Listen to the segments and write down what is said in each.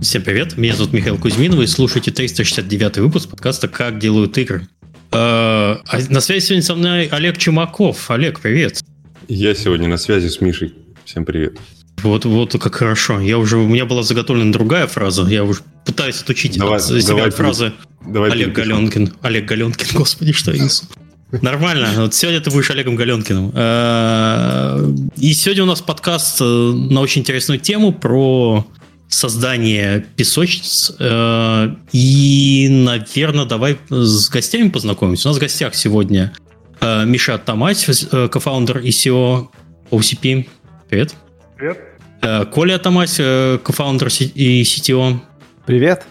Всем привет, меня зовут Михаил Кузьмин, вы слушаете 369 выпуск подкаста «Как делают игры». Э, а на связи сегодня со мной Олег Чумаков. Олег, привет. Я сегодня на связи с Мишей. Всем привет. Вот, вот как хорошо. Я уже, у меня была заготовлена другая фраза. Я уже пытаюсь отучить давай, от себя давай, фразы давай Олег Галенкин. Олег Галенкин, господи, что я несу. Нормально. Вот сегодня ты будешь Олегом Галенкиным. Э, и сегодня у нас подкаст э, на очень интересную тему про создание песочниц. Э, и, наверное, давай с гостями познакомимся. У нас в гостях сегодня Миша Тамась, кофаундер и SEO OCP. Привет. Привет. Коля Тамась, кофаундер и CTO. Привет.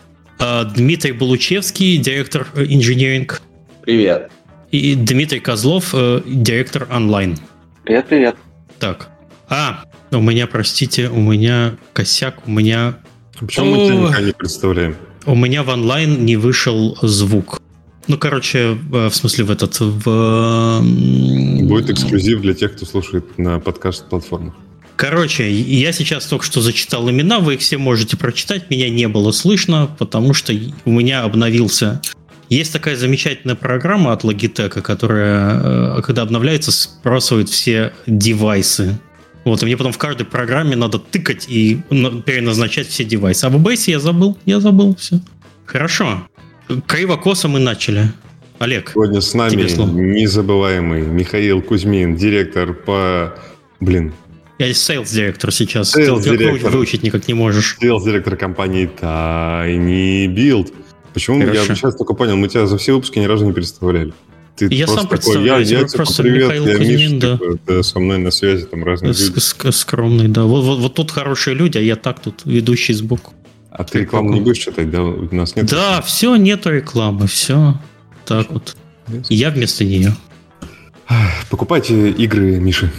Дмитрий Булучевский, директор инженеринг. Привет и Дмитрий Козлов, э, директор онлайн. Привет, привет. Так. А, у меня, простите, у меня косяк, у меня... Почему мы тебя не представляем? У меня в онлайн не вышел звук. Ну, короче, э, в смысле, в этот... В... Будет эксклюзив для тех, кто слушает на подкаст-платформах. Короче, я сейчас только что зачитал имена, вы их все можете прочитать, меня не было слышно, потому что у меня обновился есть такая замечательная программа от Logitech, которая, э, когда обновляется, сбрасывает все девайсы. Вот, и мне потом в каждой программе надо тыкать и переназначать все девайсы. А в OBS я забыл, я забыл, все. Хорошо. Криво-косо мы начали. Олег, Сегодня с нами незабываемый Михаил Кузьмин, директор по... Блин, я sales директор сейчас. Sales Ты выучить никак не можешь. Sales директор компании tinyBuild. Почему Хорошо. я сейчас только понял, мы тебя за все выпуски ни разу не представляли. Ты я сам представляю, я, я типа, просто привет, Михаил я Кузьмин, Миша, да. Типа, ты со мной на связи, там разные с, люди. С, скромный, да. Вот, вот, вот тут хорошие люди, а я так тут ведущий сбоку. А ты рекламу не будешь читать, да? У нас нет. Да, все, нету рекламы, все. Так вот. Yes. Я вместо нее. Покупайте игры Миши.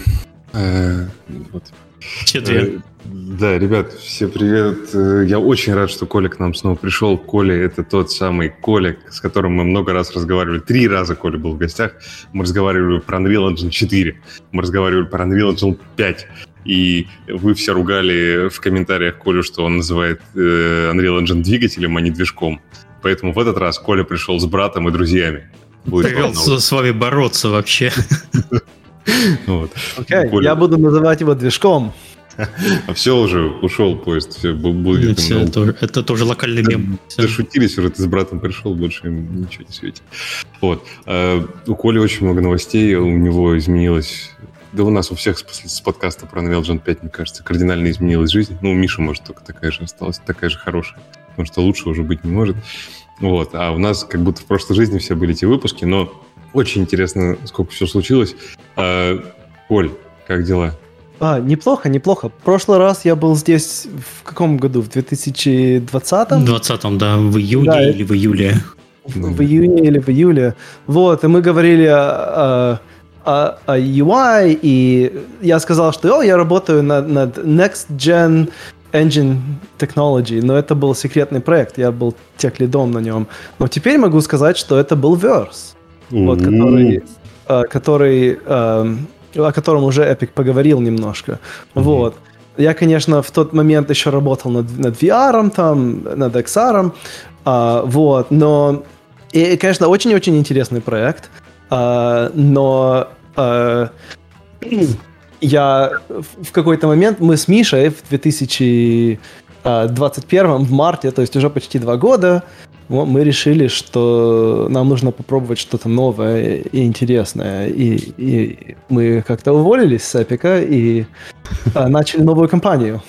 Э, вот. Все две. Да, ребят, все привет. Э, я очень рад, что Коля к нам снова пришел. Коля — это тот самый Коля, с которым мы много раз разговаривали. Три раза Коля был в гостях. Мы разговаривали про Unreal Engine 4, мы разговаривали про Unreal Engine 5. И вы все ругали в комментариях Колю, что он называет э, Unreal Engine двигателем, а не движком. Поэтому в этот раз Коля пришел с братом и друзьями. Придется с вами бороться вообще. Я буду называть его движком. А все уже, ушел поезд, все, будет. Все, это, это тоже локальный мем. Дошутились уже, ты с братом пришел, больше им ничего не светит. Вот. А, у Коли очень много новостей, у него изменилось да у нас у всех с подкаста про Unreal Engine 5, мне кажется, кардинально изменилась жизнь. Ну, у Миши, может, только такая же осталась, такая же хорошая. Потому что лучше уже быть не может. Вот. А у нас как будто в прошлой жизни все были эти выпуски, но очень интересно, сколько все случилось. А, Коль, как дела? А, неплохо, неплохо. В прошлый раз я был здесь в каком году? В 2020? В 20 да, в июне да, или в июле. В, в июне или в июле. Вот, и мы говорили о, о, о UI, и я сказал, что о, я работаю над, над Next Gen Engine Technology, но это был секретный проект, я был тех лидом на нем. Но теперь могу сказать, что это был Verse вот, который, который о котором уже Epic поговорил немножко. Mm-hmm. Вот. Я, конечно, в тот момент еще работал над, над VR, там, над XR, а, вот, но, и, конечно, очень-очень интересный проект, а, но а, я в какой-то момент, мы с Мишей в 2021 в марте, то есть уже почти два года, мы решили, что нам нужно попробовать что-то новое и интересное. И, и мы как-то уволились с Эпика и а, начали новую компанию.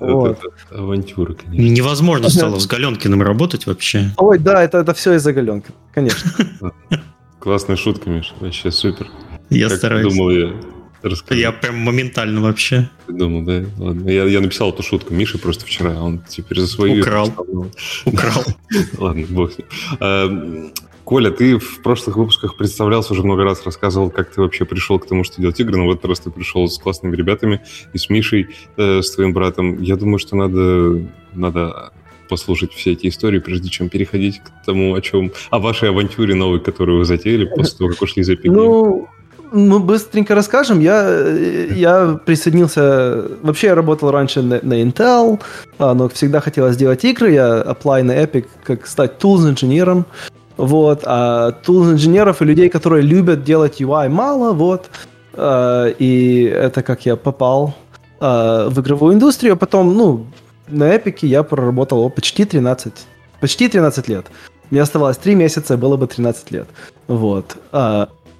Вот. Это авантюра, конечно. Невозможно стало с Галенкиным работать вообще. Ой, да, это, это все из-за Галенки, конечно. Классная шутка, Миша, вообще супер. Я стараюсь. Думал, я Расскажи. Я прям моментально вообще. Ты думал, да? Ладно. Я, я написал эту шутку Мише просто вчера, а он теперь за свою... Украл. Украл. Ладно, бог а, Коля, ты в прошлых выпусках представлялся, уже много раз рассказывал, как ты вообще пришел к тому, что делать игры, но в этот раз ты пришел с классными ребятами и с Мишей, э, с твоим братом. Я думаю, что надо, надо послушать все эти истории, прежде чем переходить к тому, о чем... О вашей авантюре новой, которую вы затеяли после того, как ушли из Epic Ну, мы быстренько расскажем. Я, я присоединился... Вообще я работал раньше на, на Intel, а, но всегда хотел сделать игры. Я apply на Epic, как стать tools инженером. Вот. А tools инженеров и людей, которые любят делать UI, мало. Вот. А, и это как я попал а, в игровую индустрию. Потом, ну, на Epic я проработал почти 13, почти 13 лет. Мне оставалось 3 месяца, было бы 13 лет. Вот.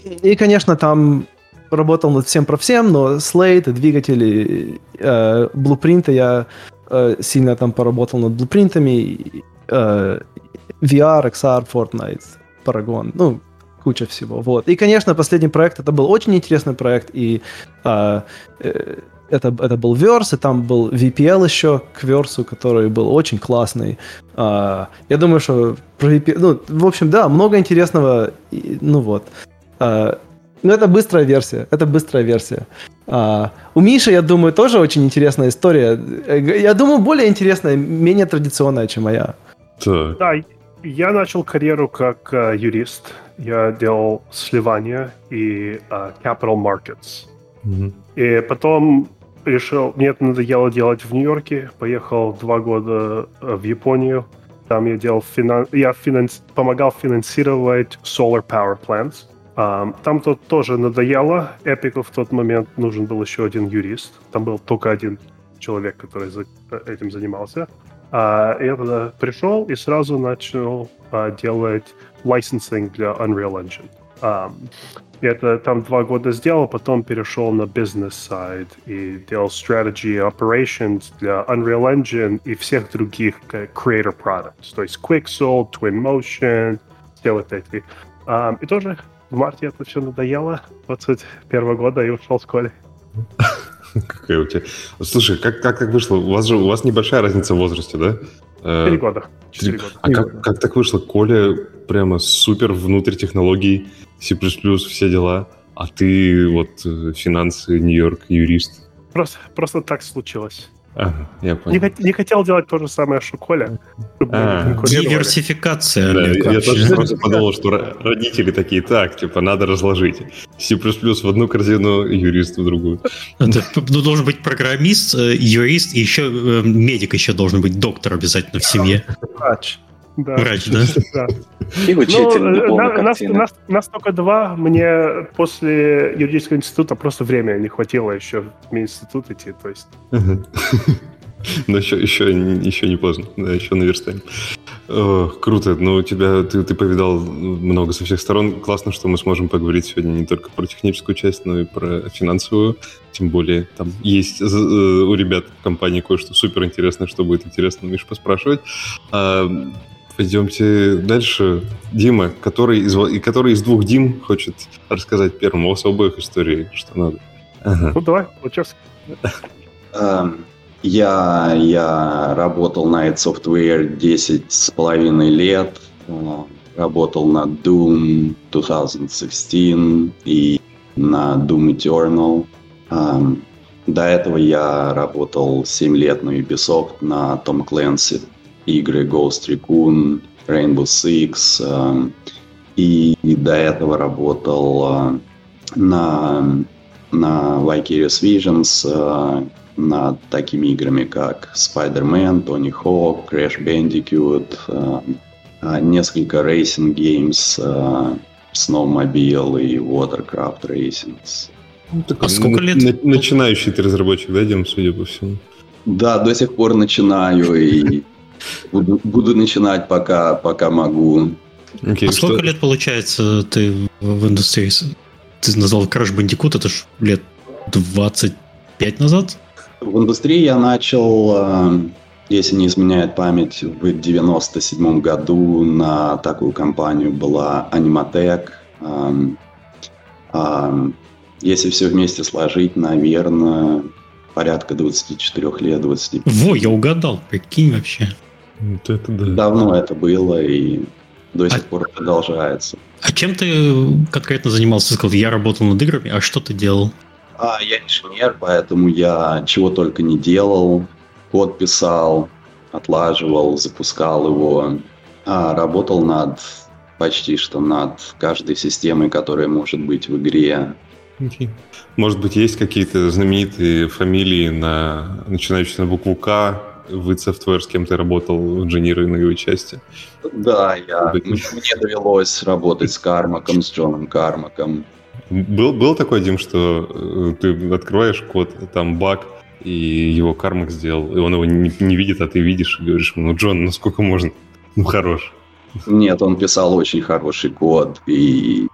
И, конечно, там работал над всем про всем, но Slate, двигатели, э, блупринты я э, сильно там поработал над блупринтами, э, VR, XR, Fortnite, Paragon, ну, куча всего, вот. И, конечно, последний проект, это был очень интересный проект, и э, э, это, это был Verse, и там был VPL еще к Verse, который был очень классный. Uh, я думаю, что про VPL... Ну, в общем, да, много интересного. И, ну вот. Uh, ну, это быстрая версия. Это быстрая версия. Uh, у Миши, я думаю, тоже очень интересная история. Я думаю, более интересная, менее традиционная, чем моя. Так. Да, я начал карьеру как uh, юрист. Я делал сливания и uh, capital markets. Mm-hmm. И потом решил, мне это надоело делать в Нью-Йорке, поехал два года э, в Японию, там я делал финан... я финанс... помогал финансировать solar power plants. Um, там тут тоже надоело. Эпику в тот момент нужен был еще один юрист. Там был только один человек, который этим занимался. Uh, я тогда пришел и сразу начал uh, делать licensing для Unreal Engine. Это там два года сделал, потом перешел на side и делал strategy operations для Unreal Engine и всех других creator products, то есть Quixel, Twinmotion, вот эти. И тоже в марте это все надоело, 21 года, и ушел с Коли. Какая у тебя... Слушай, как, как так вышло? У вас же у вас небольшая разница в возрасте, да? Четыре э, года. Четыре года. А как, как так вышло? Коля прямо супер внутрь технологий, C++, все дела, а ты вот э, финансы, Нью-Йорк, юрист. Просто, просто так случилось. Ага, я понял. Не, не хотел делать то же самое, что Коля. А, диверсификация. Да, я, тоже сразу подумал, что родители такие, так, типа, надо разложить. C++ в одну корзину, юрист в другую. Это, ну, должен быть программист, э, юрист, и еще э, медик еще должен быть, доктор обязательно в семье. Врач. Да. Врач, да? да. И учитель. Ну, на, нас, нас, нас только два. Мне после юридического института просто времени не хватило еще в институт идти. То есть... Но еще, еще, еще не поздно, да, еще наверстанем. О, круто, ну у тебя, ты, ты повидал много со всех сторон. Классно, что мы сможем поговорить сегодня не только про техническую часть, но и про финансовую. Тем более там есть э, у ребят в компании кое-что супер интересное, что будет интересно, Миш, поспрашивать. Пойдемте дальше. Дима, который из, и который из двух Дим хочет рассказать первому. У вас обоих истории, что надо. Ага. Ну, давай, Лучевский. Эм, я, я работал на Ed Software 10 с половиной лет. Работал над Doom 2016 и на Doom Eternal. Эм, до этого я работал 7 лет на Ubisoft на Tom Clancy игры Ghost Recon, Rainbow Six, э, и, до этого работал э, на, на Vicarious Visions э, над такими играми, как Spider-Man, Tony Hawk, Crash Bandicoot, несколько Racing Games, Snowmobile и Watercraft Racings. Ну, а сколько лет? Начинающий ты разработчик, да, Дим, судя по всему? Да, до сих пор начинаю и Буду, буду начинать, пока, пока могу. Okay, а что... сколько лет, получается, ты в индустрии? Ты назвал Crash Bandicoot, это ж лет 25 назад? В индустрии я начал, э, если не изменяет память, в 97 году на такую компанию была Animatec. Эм, эм, если все вместе сложить, наверное, порядка 24 лет, 25. Во, я угадал, прикинь вообще. Вот это да. Давно это было и до сих а, пор продолжается. А чем ты конкретно занимался? Ты сказал, я работал над играми, а что ты делал? А, я инженер, поэтому я чего только не делал. Код писал, отлаживал, запускал его. А, работал над почти что над каждой системой, которая может быть в игре. Okay. Может быть, есть какие-то знаменитые фамилии, на, начинающие на букву К, в Software, с кем ты работал в инженеринговой части? Да, я, мне довелось работать с Кармаком, с Джоном Кармаком. Был, был такой, Дим, что э, ты открываешь код, там баг, и его Кармак сделал, и он его не, не видит, а ты видишь и говоришь, ну, Джон, ну сколько можно? Ну, хорош. Нет, он писал очень хороший код, и...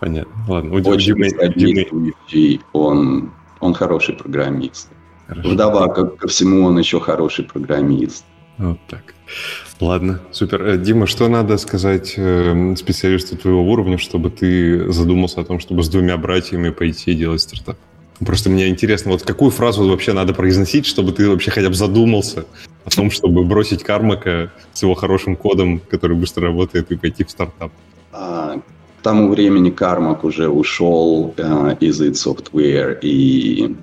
Понятно. Ладно. Очень Димы... Он, он хороший программист. Хорошо. Вдобавок ко всему он еще хороший программист. Вот так. Ладно, супер. Э, Дима, что надо сказать э, специалисту твоего уровня, чтобы ты задумался о том, чтобы с двумя братьями пойти делать стартап? Просто мне интересно, вот какую фразу вообще надо произносить, чтобы ты вообще хотя бы задумался о том, чтобы бросить Кармака с его хорошим кодом, который быстро работает, и пойти в стартап? А, к тому времени Кармак уже ушел э, из id Software, и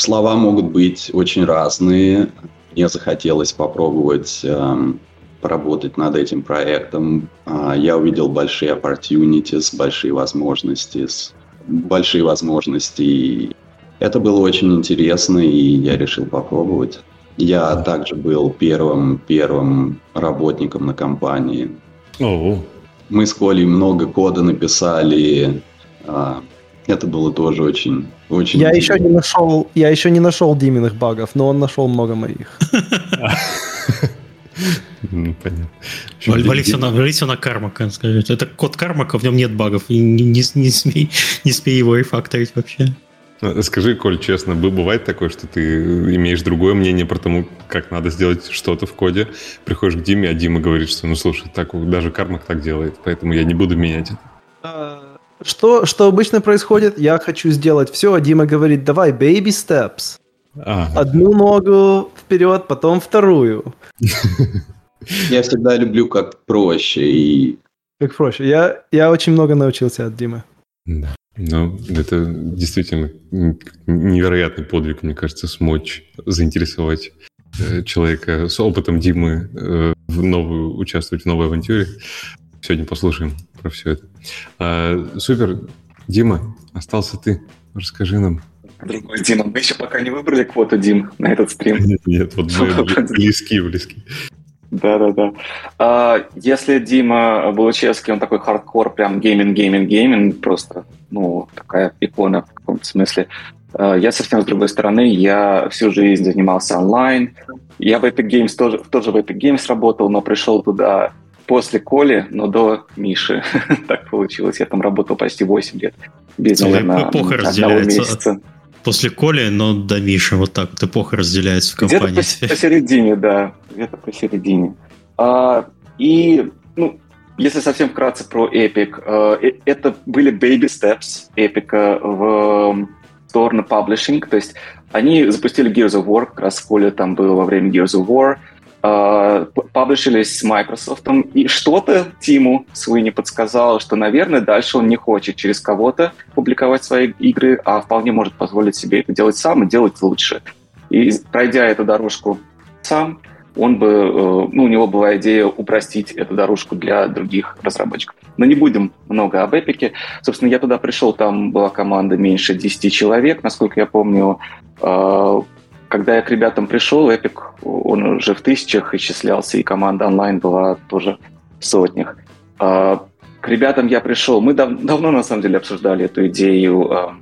слова могут быть очень разные. Мне захотелось попробовать э, поработать над этим проектом. Э, я увидел большие opportunities, большие возможности, большие возможности это было очень интересно, и я решил попробовать. Я также был первым, первым работником на компании. О. Мы с Колей много кода написали. А, это было тоже очень, очень. Я еще не нашел, я еще не нашел Диминых багов, но он нашел много моих. Ну, понятно. Валите на, Кармака, скажите. Это код Кармака, в нем нет багов. И не, не, не, смей, не смей его рефакторить вообще. Ну, скажи, Коль, честно, бывает такое, что ты имеешь другое мнение про тому, как надо сделать что-то в коде, приходишь к Диме, а Дима говорит, что, ну, слушай, так даже Кармак так делает, поэтому я не буду менять это. Что, что обычно происходит? Я хочу сделать все, а Дима говорит, давай, baby steps. А. Одну ногу вперед, потом вторую. Я всегда люблю как проще. И... Как проще. Я, я очень много научился от Димы. Да. Ну, это действительно невероятный подвиг, мне кажется, смочь заинтересовать э, человека с опытом Димы э, в новую, участвовать в новой авантюре. Сегодня послушаем про все это. А, супер. Дима, остался ты. Расскажи нам. Другой Дима. Мы еще пока не выбрали квоту, Дим, на этот стрим. Нет, нет вот близки, близки. Да-да-да. А, если Дима Булычевский, он такой хардкор, прям гейминг, гейминг, гейминг, просто, ну, такая икона в каком-то смысле. А, я совсем с другой стороны, я всю жизнь занимался онлайн. Я в Epic Games тоже, тоже в Epic Games работал, но пришел туда после Коли, но до Миши. так получилось. Я там работал почти 8 лет. Без, Целая наверное, эпоха разделяется. Месяца. После Коли, но до Миши. Вот так вот эпоха разделяется в компании. Где-то посередине, да. Где-то посередине. А, и, ну, если совсем вкратце про Epic, э, э, это были baby steps Epic в сторону publishing, то есть они запустили Gears of War, как раз Коля там был во время Gears of War, э, паблишились с Microsoft, и что-то Тиму Суини подсказал, что, наверное, дальше он не хочет через кого-то публиковать свои игры, а вполне может позволить себе это делать сам и делать лучше. И пройдя эту дорожку сам, он бы, э, ну, у него была идея упростить эту дорожку для других разработчиков. Но не будем много об Эпике. Собственно, я туда пришел, там была команда меньше 10 человек, насколько я помню. Когда я к ребятам пришел, Эпик, он уже в тысячах исчислялся, и команда онлайн была тоже в сотнях. Э, к ребятам я пришел, мы дав- давно, на самом деле, обсуждали эту идею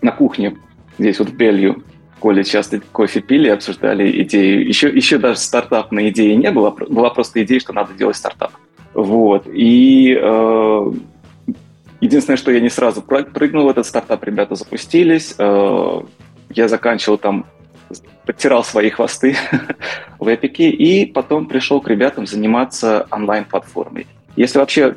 на кухне здесь вот в Белью Коля часто кофе пили, обсуждали идею. Еще, еще даже стартапной идеи не было, была просто идея, что надо делать стартап. Вот. И э, единственное, что я не сразу прыгнул в этот стартап, ребята запустились. Э, я заканчивал там, подтирал свои хвосты в Эпике, и потом пришел к ребятам заниматься онлайн-платформой. Если вообще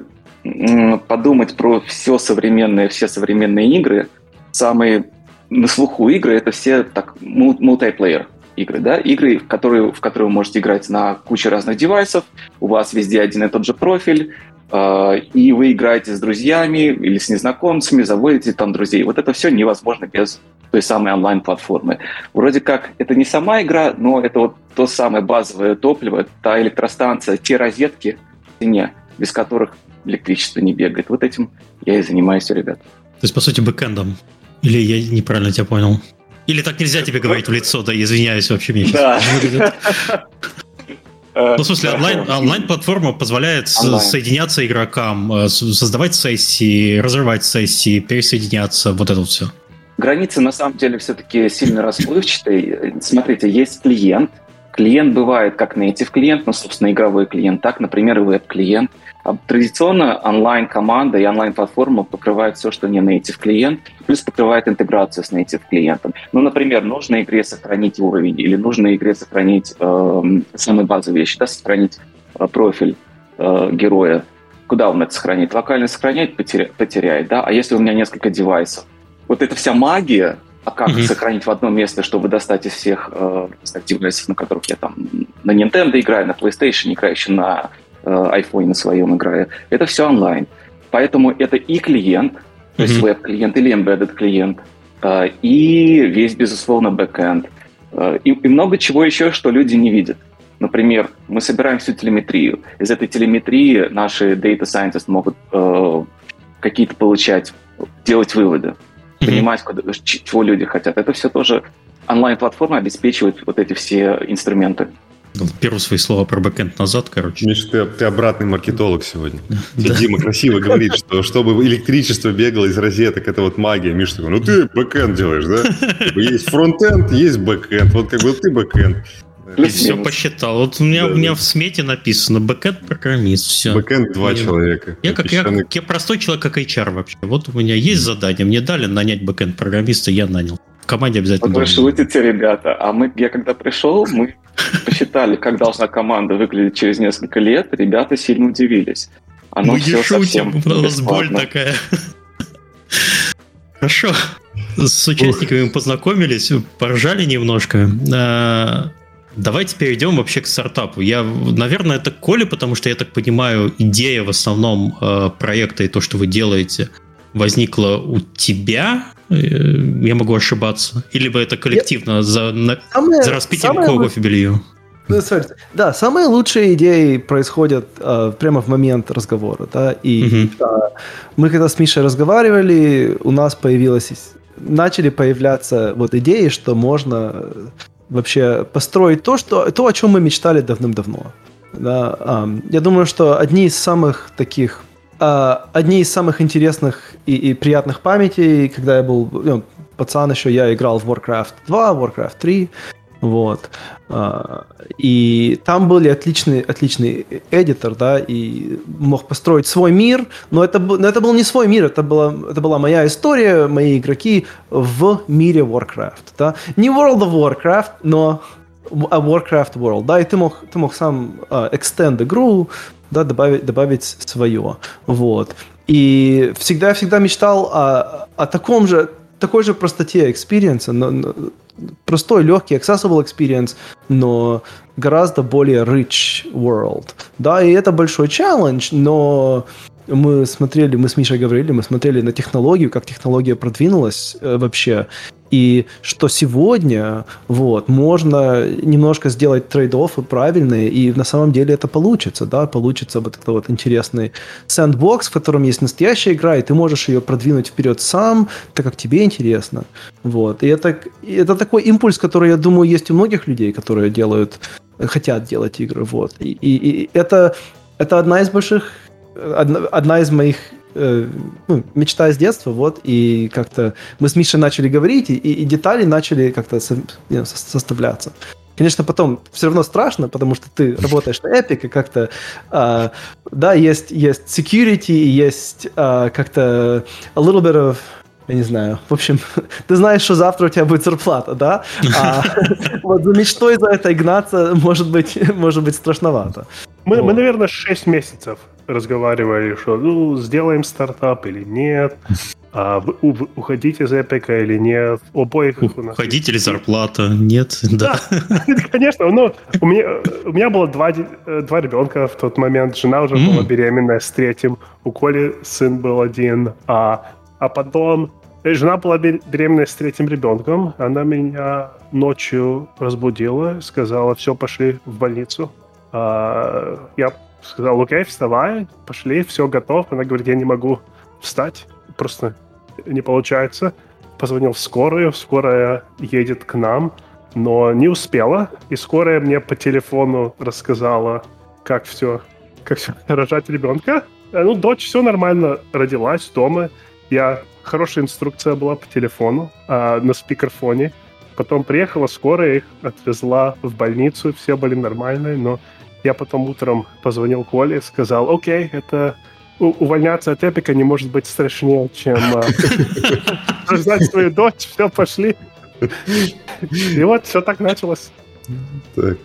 подумать про все современные, все современные игры, самые на слуху игры это все так мультиплеер игры, да, игры, в которые, в которые вы можете играть на куче разных девайсов, у вас везде один и тот же профиль, э, и вы играете с друзьями или с незнакомцами, заводите там друзей. Вот это все невозможно без той самой онлайн-платформы. Вроде как это не сама игра, но это вот то самое базовое топливо, та электростанция, те розетки в стене, без которых электричество не бегает. Вот этим я и занимаюсь, ребят. То есть, по сути, бэкэндом. Или я неправильно тебя понял? Или так нельзя тебе говорить в лицо, да, извиняюсь, вообще мне да. Ну, в смысле, онлайн, онлайн-платформа позволяет онлайн. соединяться игрокам, э, создавать сессии, разрывать сессии, пересоединяться, вот это вот все. Границы, на самом деле, все-таки сильно расплывчатые. Смотрите, есть клиент. Клиент бывает как native клиент, ну, собственно, игровой клиент, так, например, и веб-клиент. А традиционно онлайн-команда и онлайн-платформа покрывает все, что не native клиент, плюс покрывает интеграцию с native клиентом. Ну, например, нужно игре сохранить уровень или нужно игре сохранить э, самые базовые вещи, да, сохранить э, профиль э, героя. Куда он это сохранит? Локально сохранять, потеря, потеряет, да? А если у меня несколько девайсов? Вот эта вся магия, а как mm-hmm. сохранить в одно место, чтобы достать из всех э, девайсов, на которых я там на Nintendo играю, на PlayStation играю, еще на э, iPhone на своем играю. Это все онлайн. Поэтому это и клиент, то есть веб-клиент или embedded клиент, э, и весь, безусловно, бэкэнд. Э, и, и много чего еще, что люди не видят. Например, мы собираем всю телеметрию. Из этой телеметрии наши data scientists могут э, какие-то получать, делать выводы, понимать, куда, чего люди хотят. Это все тоже онлайн-платформа обеспечивает вот эти все инструменты. Первые свои слова про бэкэнд назад, короче. Миша, ты, ты обратный маркетолог сегодня. Да. Дима красиво говорит, что чтобы электричество бегало из розеток, это вот магия. Миша такой, ну ты бэкэнд делаешь, да? Типа, есть фронтенд, есть бэкэнд. Вот как бы ты бэкэнд. И все посчитал. Вот у меня, да, у меня да. в смете написано бэкэнд программист. Все. Бэкэнд два человека. Я как я, я простой человек, как HR вообще. Вот у меня есть задание, мне дали нанять бэкэнд программиста, я нанял. В команде обязательно. Вот вы шутите, ребята. А мы, я когда пришел, мы посчитали, как должна команда выглядеть через несколько лет, ребята сильно удивились. Оно Мы не шутим, у нас боль такая. Хорошо. С участниками мы познакомились, поржали немножко. Давайте перейдем вообще к стартапу. Я, наверное, это Коля, потому что я так понимаю, идея в основном а, проекта и то, что вы делаете, возникла у тебя. Э, я могу ошибаться. Или бы это коллективно я... за, на... самое, за распитием самое... белью. Ну, смотрите, да, самые лучшие идеи происходят э, прямо в момент разговора, да, и угу. э, мы когда с Мишей разговаривали, у нас появилось, начали появляться вот идеи, что можно вообще построить то, что, то о чем мы мечтали давным-давно. Да, э, я думаю, что одни из самых таких э, одни из самых интересных и, и приятных памятей, когда я был ну, пацан еще, я играл в Warcraft 2, Warcraft 3, вот. А, и там были отличный, отличный editor, да, и мог построить свой мир, но это, но это был не свой мир, это была, это была моя история, мои игроки в мире Warcraft, да. Не World of Warcraft, но а Warcraft World, да, и ты мог, ты мог сам uh, extend игру, да, добавить, добавить свое, вот. И всегда-всегда мечтал о, о таком же, такой же простоте experience'а, но, но, простой, легкий, accessible experience, но гораздо более rich world. Да, и это большой челлендж, но мы смотрели, мы с Мишей говорили, мы смотрели на технологию, как технология продвинулась э, вообще, и что сегодня вот, можно немножко сделать trade-off'ы правильные, и на самом деле это получится, да, получится вот этот вот интересный sandbox, в котором есть настоящая игра, и ты можешь ее продвинуть вперед сам, так как тебе интересно. Вот. И это, это такой импульс, который, я думаю, есть у многих людей, которые делают, хотят делать игры. Вот. И, и, и это, это одна из больших одна, одна из моих э, ну, мечта с детства, вот, и как-то мы с Мишей начали говорить, и, и детали начали как-то со, you know, составляться. Конечно, потом все равно страшно, потому что ты работаешь на Epic, и как-то, э, да, есть, есть security, есть э, как-то a little bit of я не знаю. В общем, ты знаешь, что завтра у тебя будет зарплата, да? А вот за мечтой за это гнаться может быть, может быть страшновато. Мы, мы, наверное, 6 месяцев разговаривали, что ну, сделаем стартап или нет, а вы, вы уходите из Эпика или нет. У обоих у нас Уходите или зарплата? Нет, да. да. Конечно, ну, у меня, у меня было два, два ребенка в тот момент, жена уже mm. была беременная с третьим, у Коли сын был один, а, а потом жена была беременная с третьим ребенком, она меня ночью разбудила, сказала, все, пошли в больницу. А, я сказал, окей, вставай, пошли, все готов. Она говорит, я не могу встать, просто не получается. Позвонил в скорую, скорая едет к нам, но не успела. И скорая мне по телефону рассказала, как все, как все рожать ребенка. Э, ну, дочь все нормально родилась дома. Я хорошая инструкция была по телефону а, на спикерфоне. Потом приехала скорая, их отвезла в больницу, все были нормальные, но я потом утром позвонил Коле и сказал, окей, это увольняться от Эпика не может быть страшнее, чем а, рожать свою дочь, все, пошли. И вот все так началось. Так.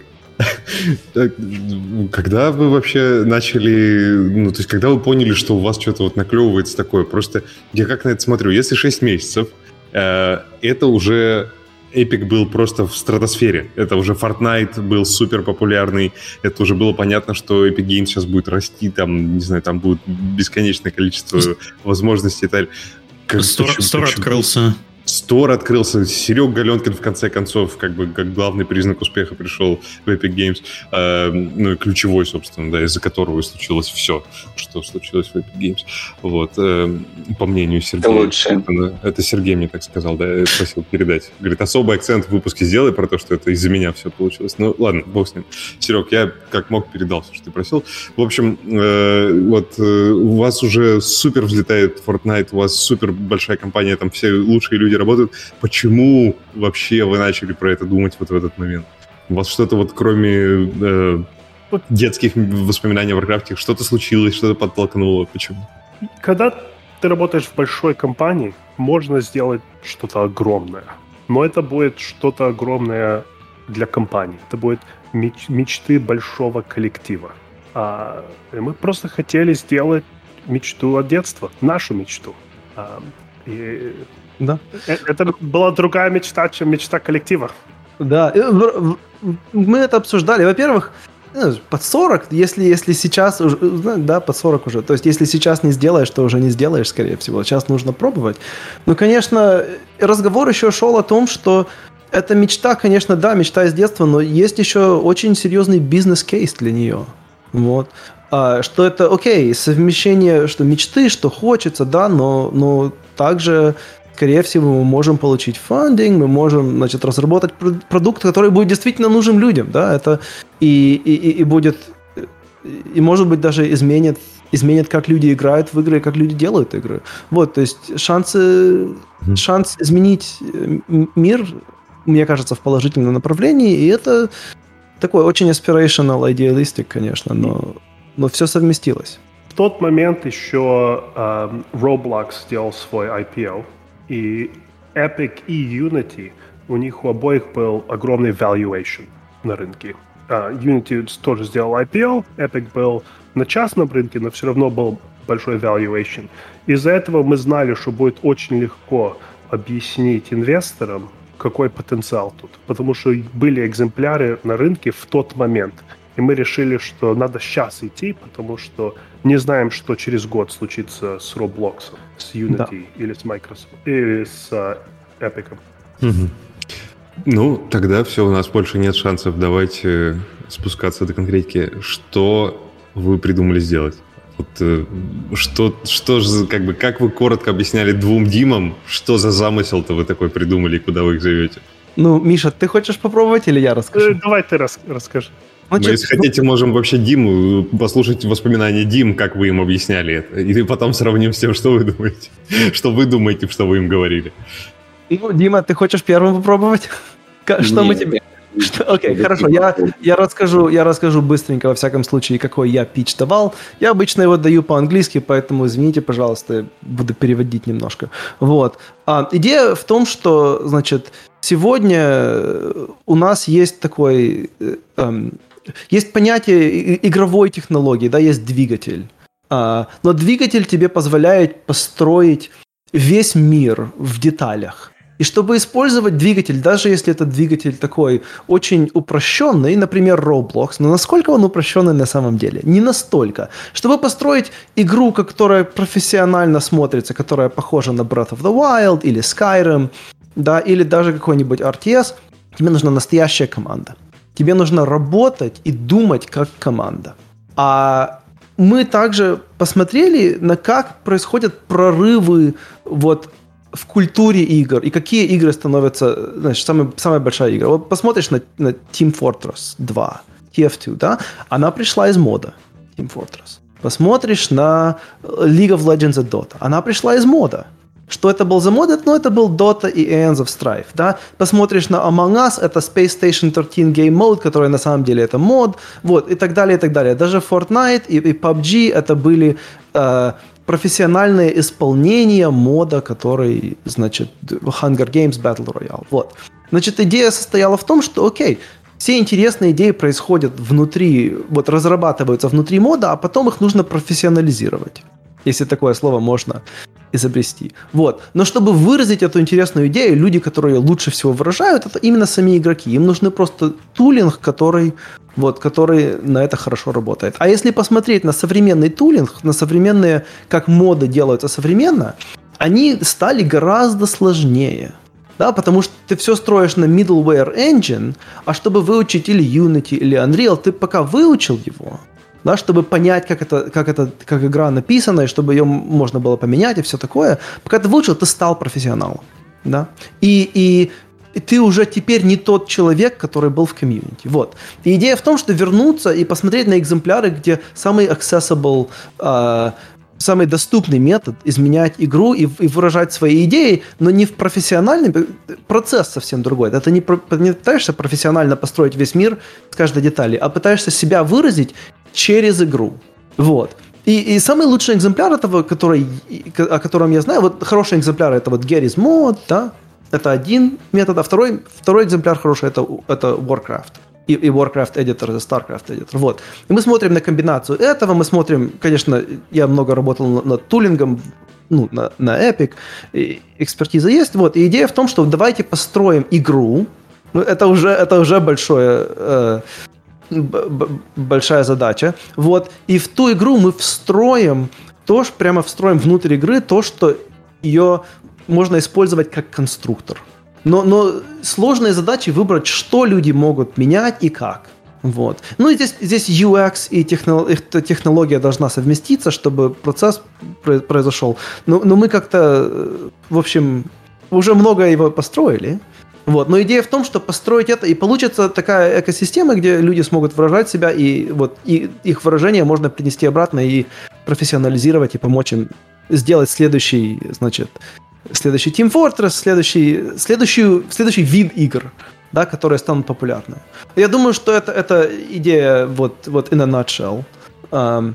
Когда вы вообще начали, ну, то есть, когда вы поняли, что у вас что-то вот наклевывается такое? Просто я как на это смотрю, если 6 месяцев, э, это уже Epic был просто в стратосфере. Это уже Fortnite был супер популярный. Это уже было понятно, что Epic Games сейчас будет расти, там, не знаю, там будет бесконечное количество возможностей и так далее. Открылся. Стор открылся, Серег Галенкин в конце концов, как бы как главный признак успеха пришел в Epic Games, э, ну и ключевой, собственно, да, из-за которого и случилось все, что случилось в Epic Games. Вот, э, по мнению Сергея. Это лучше. Это, это Сергей мне так сказал, да, я просил передать. Говорит, особый акцент в выпуске сделай про то, что это из-за меня все получилось. Ну, ладно, бог с ним. Серег, я как мог передал все, что ты просил. В общем, э, вот э, у вас уже супер взлетает Fortnite, у вас супер большая компания, там все лучшие люди работают. Почему вообще вы начали про это думать вот в этот момент? У вас что-то вот кроме э, детских воспоминаний о Warcraft, что-то случилось, что-то подтолкнуло? Почему? Когда ты работаешь в большой компании, можно сделать что-то огромное. Но это будет что-то огромное для компании. Это будет меч- мечты большого коллектива. А, мы просто хотели сделать мечту от детства, нашу мечту. А, и да. Э, это была другая мечта, чем мечта коллектива. Да, мы это обсуждали. Во-первых, ну, под 40, если, если сейчас уже, ну, да, под 40 уже. То есть, если сейчас не сделаешь, то уже не сделаешь, скорее всего. Сейчас нужно пробовать. Ну, конечно, разговор еще шел о том, что эта мечта, конечно, да, мечта из детства, но есть еще очень серьезный бизнес-кейс для нее. Вот. А, что это, окей, совмещение, что мечты, что хочется, да, но, но также скорее всего, мы можем получить фандинг, мы можем, значит, разработать продукт, который будет действительно нужен людям, да, это и, и, и будет, и, может быть, даже изменит изменит, как люди играют в игры, как люди делают игры. Вот, то есть шансы, mm-hmm. шанс изменить э, мир, мне кажется, в положительном направлении, и это такой очень aspirational, idealistic, конечно, но, но все совместилось. В тот момент еще uh, Roblox сделал свой IPO, и Epic и Unity, у них у обоих был огромный valuation на рынке. Uh, Unity тоже сделал IPO, Epic был на частном рынке, но все равно был большой valuation. Из-за этого мы знали, что будет очень легко объяснить инвесторам, какой потенциал тут. Потому что были экземпляры на рынке в тот момент. И мы решили, что надо сейчас идти, потому что не знаем, что через год случится с Roblox, с Unity да. или с Microsoft, или с uh, Epic. Угу. Ну, тогда все, у нас больше нет шансов. Давайте спускаться до конкретики. Что вы придумали сделать? Вот, э, что, что же, как бы, как вы коротко объясняли двум Димам, что за замысел-то вы такой придумали и куда вы их зовете? Ну, Миша, ты хочешь попробовать или я расскажу? Э, давай ты рас расскажи. Ну, Мы, если хотите, можем вообще Диму послушать воспоминания Дим, как вы им объясняли это. И потом сравним с тем, что вы думаете. Что вы думаете, что вы им говорили. Ну, Дима, ты хочешь первым попробовать? Что мы тебе... Окей, okay, хорошо. Я, я, расскажу, я расскажу быстренько, во всяком случае, какой я пич давал. Я обычно его даю по-английски, поэтому извините, пожалуйста, буду переводить немножко. Вот. А, идея в том, что, значит, сегодня у нас есть такой э, эм, есть понятие игровой технологии, да, есть двигатель. А, но двигатель тебе позволяет построить весь мир в деталях. И чтобы использовать двигатель, даже если этот двигатель такой очень упрощенный, например, Roblox, но насколько он упрощенный на самом деле? Не настолько. Чтобы построить игру, которая профессионально смотрится, которая похожа на Breath of the Wild или Skyrim, да, или даже какой-нибудь RTS, тебе нужна настоящая команда. Тебе нужно работать и думать как команда. А мы также посмотрели на как происходят прорывы вот в культуре игр и какие игры становятся, значит, самая, самая большая игра. Вот посмотришь на, на Team Fortress 2, TF2, да, она пришла из мода, Team Fortress. Посмотришь на League of Legends и Dota, она пришла из мода. Что это был за мод? Ну, это был Dota и Aeons of Strife, да. Посмотришь на Among Us, это Space Station 13 Game Mode, который на самом деле это мод, вот, и так далее, и так далее. Даже Fortnite и, и PUBG это были э, профессиональные исполнения мода, который, значит, Hunger Games Battle Royale, вот. Значит, идея состояла в том, что, окей, все интересные идеи происходят внутри, вот разрабатываются внутри мода, а потом их нужно профессионализировать если такое слово можно изобрести. Вот. Но чтобы выразить эту интересную идею, люди, которые лучше всего выражают, это именно сами игроки. Им нужны просто тулинг, который, вот, который на это хорошо работает. А если посмотреть на современный тулинг, на современные, как моды делаются современно, они стали гораздо сложнее. Да, потому что ты все строишь на middleware engine, а чтобы выучить или Unity, или Unreal, ты пока выучил его, да, чтобы понять, как это, как это, как игра написана, и чтобы ее можно было поменять и все такое. Пока ты выучил, ты стал профессионалом, да, и, и и ты уже теперь не тот человек, который был в комьюнити. Вот. И идея в том, что вернуться и посмотреть на экземпляры, где самый accessible, э, самый доступный метод изменять игру и, и выражать свои идеи, но не в профессиональный процесс совсем другой. Это не, не пытаешься профессионально построить весь мир с каждой детали, а пытаешься себя выразить через игру. Вот. И, и самый лучший экземпляр этого, который, о котором я знаю, вот хороший экземпляр это вот Gary's Mod, да, это один метод, а второй, второй экземпляр хороший это, это Warcraft. И, и Warcraft Editor, и StarCraft Editor. Вот. И мы смотрим на комбинацию этого, мы смотрим, конечно, я много работал над тулингом, ну, на, на Epic, и экспертиза есть, вот, и идея в том, что давайте построим игру, ну, это уже, это уже большое, э, большая задача. Вот. И в ту игру мы встроим, тоже прямо встроим внутрь игры то, что ее можно использовать как конструктор. Но, но сложные задачи выбрать, что люди могут менять и как. Вот. Ну и здесь, здесь UX и технология должна совместиться, чтобы процесс произошел. Но, но мы как-то, э, в общем, уже много его построили. Вот. Но идея в том, что построить это, и получится такая экосистема, где люди смогут выражать себя, и вот и их выражение можно принести обратно и профессионализировать, и помочь им сделать следующий, значит, следующий Team Fortress, следующий, следующий, следующий вид игр, да, которые станут популярны. Я думаю, что это, это идея вот, вот in a nutshell. Um,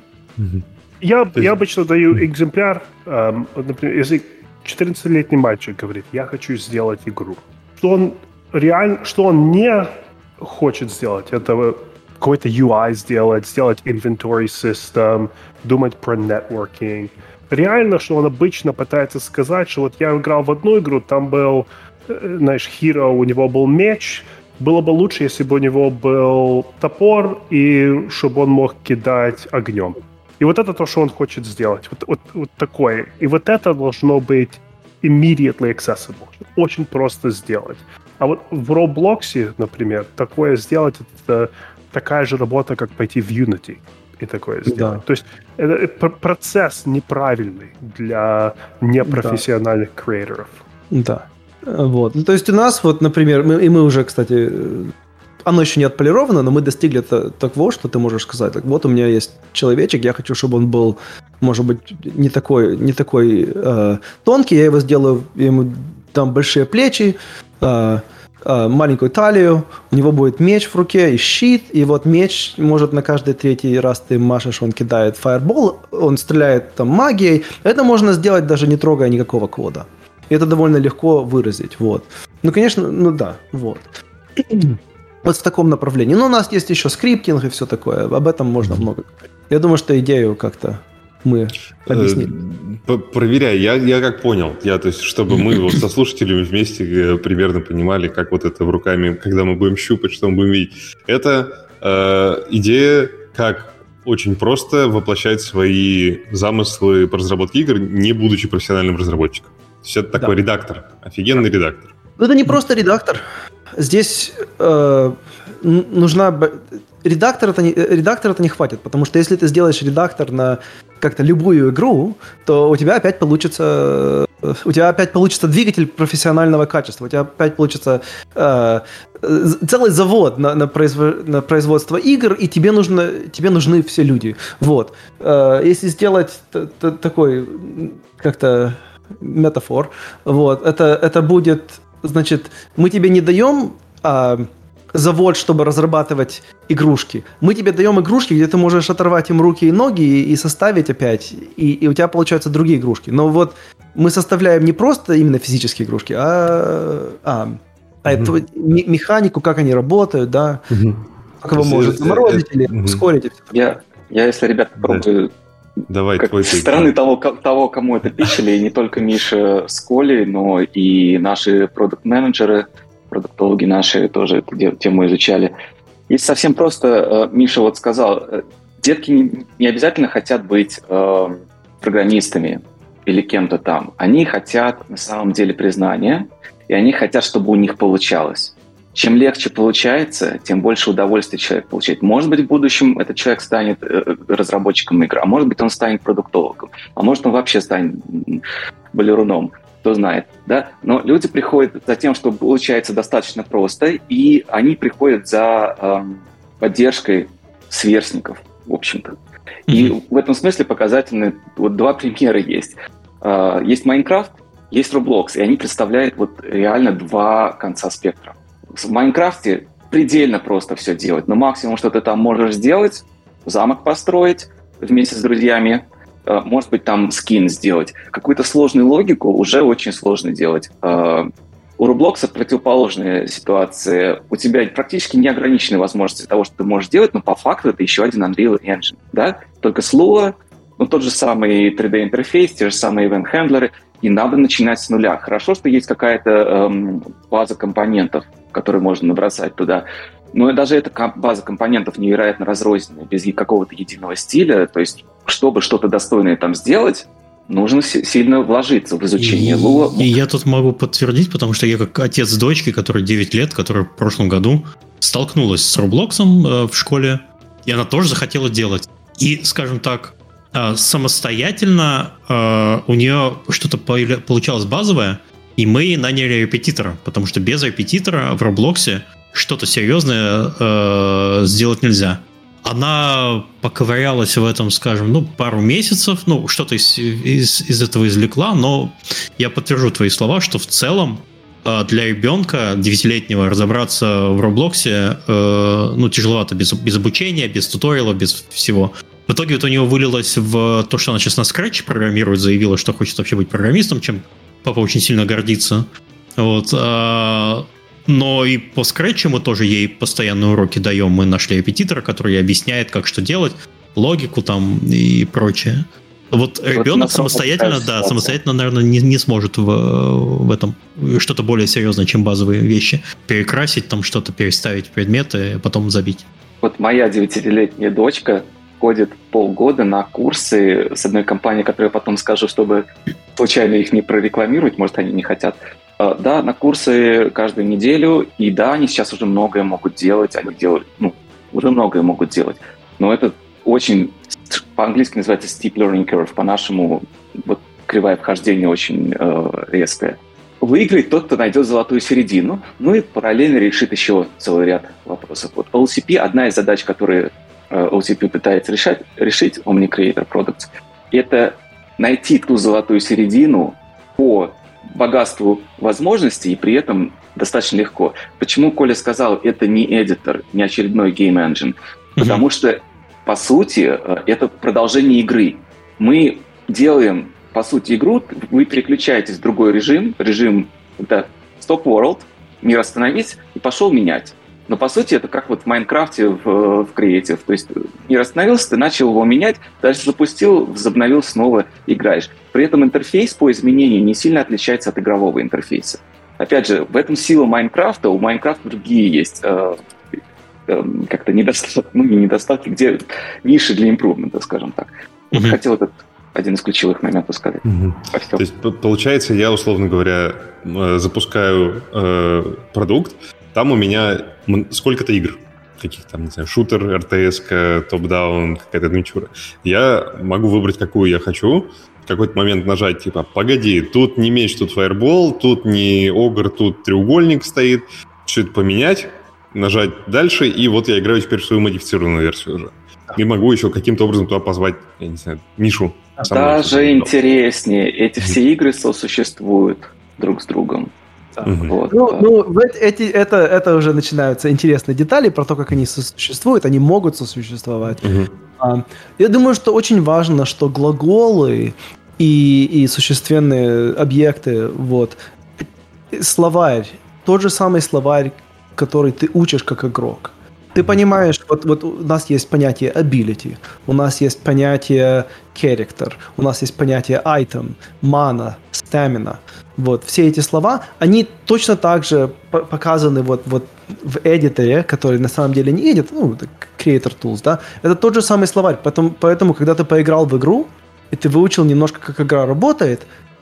я, я обычно даю экземпляр, um, например, если 14-летний мальчик говорит, я хочу сделать игру что он реально, что он не хочет сделать, это какой-то UI сделать, сделать inventory system, думать про networking. Реально, что он обычно пытается сказать, что вот я играл в одну игру, там был, э, знаешь, hero, у него был меч, было бы лучше, если бы у него был топор, и чтобы он мог кидать огнем. И вот это то, что он хочет сделать. Вот, вот, вот такое. И вот это должно быть immediately accessible. Очень просто сделать. А вот в Roblox, например, такое сделать это такая же работа, как пойти в Unity и такое сделать. Да. То есть это, это процесс неправильный для непрофессиональных да. креаторов. Да. Вот. Ну, то есть у нас вот, например, мы, и мы уже, кстати, оно еще не отполировано, но мы достигли того, что ты можешь сказать, так, вот у меня есть человечек, я хочу, чтобы он был, может быть, не такой, не такой э, тонкий, я его сделаю, я ему дам большие плечи, э, э, маленькую талию, у него будет меч в руке и щит, и вот меч может на каждый третий раз ты машешь, он кидает фаербол, он стреляет там магией. Это можно сделать даже не трогая никакого кода. И это довольно легко выразить, вот. Ну, конечно, ну да, вот. Вот в таком направлении. Но у нас есть еще скриптинг и все такое. Об этом можно много. Я думаю, что идею как-то мы объяснили. Э, проверяй, я, я как понял, я, то есть, чтобы мы вот со слушателями вместе э, примерно понимали, как вот это в руками, когда мы будем щупать, что мы будем видеть. Это э, идея, как очень просто воплощать свои замыслы по разработке игр, не будучи профессиональным разработчиком. То есть это такой да. редактор, офигенный да. редактор. Это не просто редактор. Здесь э, нужна редактор это, не, редактор это не хватит, потому что если ты сделаешь редактор на как-то любую игру, то у тебя опять получится у тебя опять получится двигатель профессионального качества, у тебя опять получится э, целый завод на, на, производ, на производство игр, и тебе, нужно, тебе нужны все люди. Вот. Э, если сделать такой как-то метафор, вот, это, это будет, значит, мы тебе не даем... Э, завод, чтобы разрабатывать игрушки. Мы тебе даем игрушки, где ты можешь оторвать им руки и ноги и, и составить опять, и, и у тебя получаются другие игрушки. Но вот мы составляем не просто именно физические игрушки, а, а, а угу. эту механику, как они работают, да, угу. как его может заморозить или ускорить. Я, я, если, ребят, попробую Давай, как твой со стороны того, того, кому это пичили, и не только Миша с Колей, но и наши продукт-менеджеры – продуктологи наши тоже эту тему изучали. И совсем просто, э, Миша вот сказал, э, детки не, обязательно хотят быть э, программистами или кем-то там. Они хотят на самом деле признания, и они хотят, чтобы у них получалось. Чем легче получается, тем больше удовольствия человек получает. Может быть, в будущем этот человек станет разработчиком игры, а может быть, он станет продуктологом, а может, он вообще станет балеруном кто знает, да, но люди приходят за тем, что получается достаточно просто, и они приходят за э, поддержкой сверстников, в общем-то. И mm-hmm. в этом смысле показательны вот два примера есть. Э, есть Майнкрафт, есть Roblox, и они представляют вот реально два конца спектра. В Майнкрафте предельно просто все делать, но максимум, что ты там можешь сделать, замок построить вместе с друзьями, Э, может быть, там скин сделать. Какую-то сложную логику уже очень сложно делать. Э, у Roblox противоположная ситуация. У тебя практически неограниченные возможности того, что ты можешь делать, но по факту это еще один Unreal Engine. Да? Только с Lua, ну, тот же самый 3D-интерфейс, те же самые event-хендлеры, и надо начинать с нуля. Хорошо, что есть какая-то эм, база компонентов, которые можно набросать туда. Но даже эта база компонентов невероятно разрозненная, без какого-то единого стиля. То есть чтобы что-то достойное там сделать, нужно сильно вложиться в изучение Луа. И я тут могу подтвердить, потому что я как отец дочки, которой 9 лет, которая в прошлом году столкнулась с Роблоксом э, в школе, и она тоже захотела делать. И, скажем так, э, самостоятельно э, у нее что-то получалось базовое, и мы наняли репетитора, потому что без репетитора в Роблоксе что-то серьезное сделать нельзя она поковырялась в этом, скажем, ну, пару месяцев, ну, что-то из, из, из этого извлекла, но я подтвержу твои слова, что в целом э, для ребенка девятилетнего разобраться в Роблоксе, э, ну, тяжеловато, без, без обучения, без туториала, без всего. В итоге вот у нее вылилось в то, что она сейчас на Scratch программирует, заявила, что хочет вообще быть программистом, чем папа очень сильно гордится. Вот. А, но и по скретчу мы тоже ей постоянные уроки даем. Мы нашли репетитора, который объясняет, как что делать, логику там и прочее. Вот, вот ребенок самостоятельно, да, самостоятельно, наверное, не, не сможет в, в этом что-то более серьезное, чем базовые вещи. Перекрасить там что-то, переставить предметы, а потом забить. Вот моя девятилетняя дочка ходит полгода на курсы с одной компанией, которую я потом скажу, чтобы случайно их не прорекламировать, может, они не хотят. А, да, на курсы каждую неделю, и да, они сейчас уже многое могут делать, они делают, ну, уже многое могут делать, но это очень, по-английски называется steep learning curve, по-нашему вот кривая вхождения очень э, резкая. Выиграет тот, кто найдет золотую середину, ну и параллельно решит еще целый ряд вопросов. Вот OCP, одна из задач, которые э, OCP пытается решать, решить, Omni Creator Products, это найти ту золотую середину по богатству возможностей и при этом достаточно легко. Почему Коля сказал, это не эдитор, не очередной game engine? Потому что, по сути, э, это продолжение игры. Мы делаем, по сути, игру, вы переключаетесь в другой режим, режим это Stop World, мир остановить, и пошел менять. Но по сути это как вот в Майнкрафте в, в Creative. То есть мир остановился, ты начал его менять, дальше запустил, возобновил, снова играешь. При этом интерфейс по изменению не сильно отличается от игрового интерфейса. Опять же, в этом сила Майнкрафта, у Майнкрафта другие есть э, э, как-то недостатки, ну не недостатки, где ниши для импрувмента, скажем так. Mm-hmm. Хотел этот один из ключевых моментов сказать. Угу. То есть, получается, я, условно говоря, э, запускаю э, продукт, там у меня сколько-то игр. каких там, не знаю, шутер, РТС, топ-даун, какая-то адвенчура. Я могу выбрать, какую я хочу, в какой-то момент нажать, типа, погоди, тут не меч, тут фаербол, тут не огр, тут треугольник стоит, это поменять, нажать дальше, и вот я играю теперь в свою модифицированную версию уже. И могу еще каким-то образом туда позвать, я не знаю, Мишу. Даже интереснее, эти все игры сосуществуют друг с другом. Вот. Ну, ну эти, это, это уже начинаются интересные детали про то, как они существуют, они могут сосуществовать. Угу. А, я думаю, что очень важно, что глаголы и, и существенные объекты, вот, словарь, тот же самый словарь, который ты учишь как игрок. Ты понимаешь, вот, вот у нас есть понятие ability, у нас есть понятие character, у нас есть понятие item, mana, stamina. Вот, все эти слова, они точно так же показаны вот, вот в эдиторе, который на самом деле не edit, ну, creator tools, да, это тот же самый словарь, поэтому, поэтому когда ты поиграл в игру, и ты выучил немножко, как игра работает,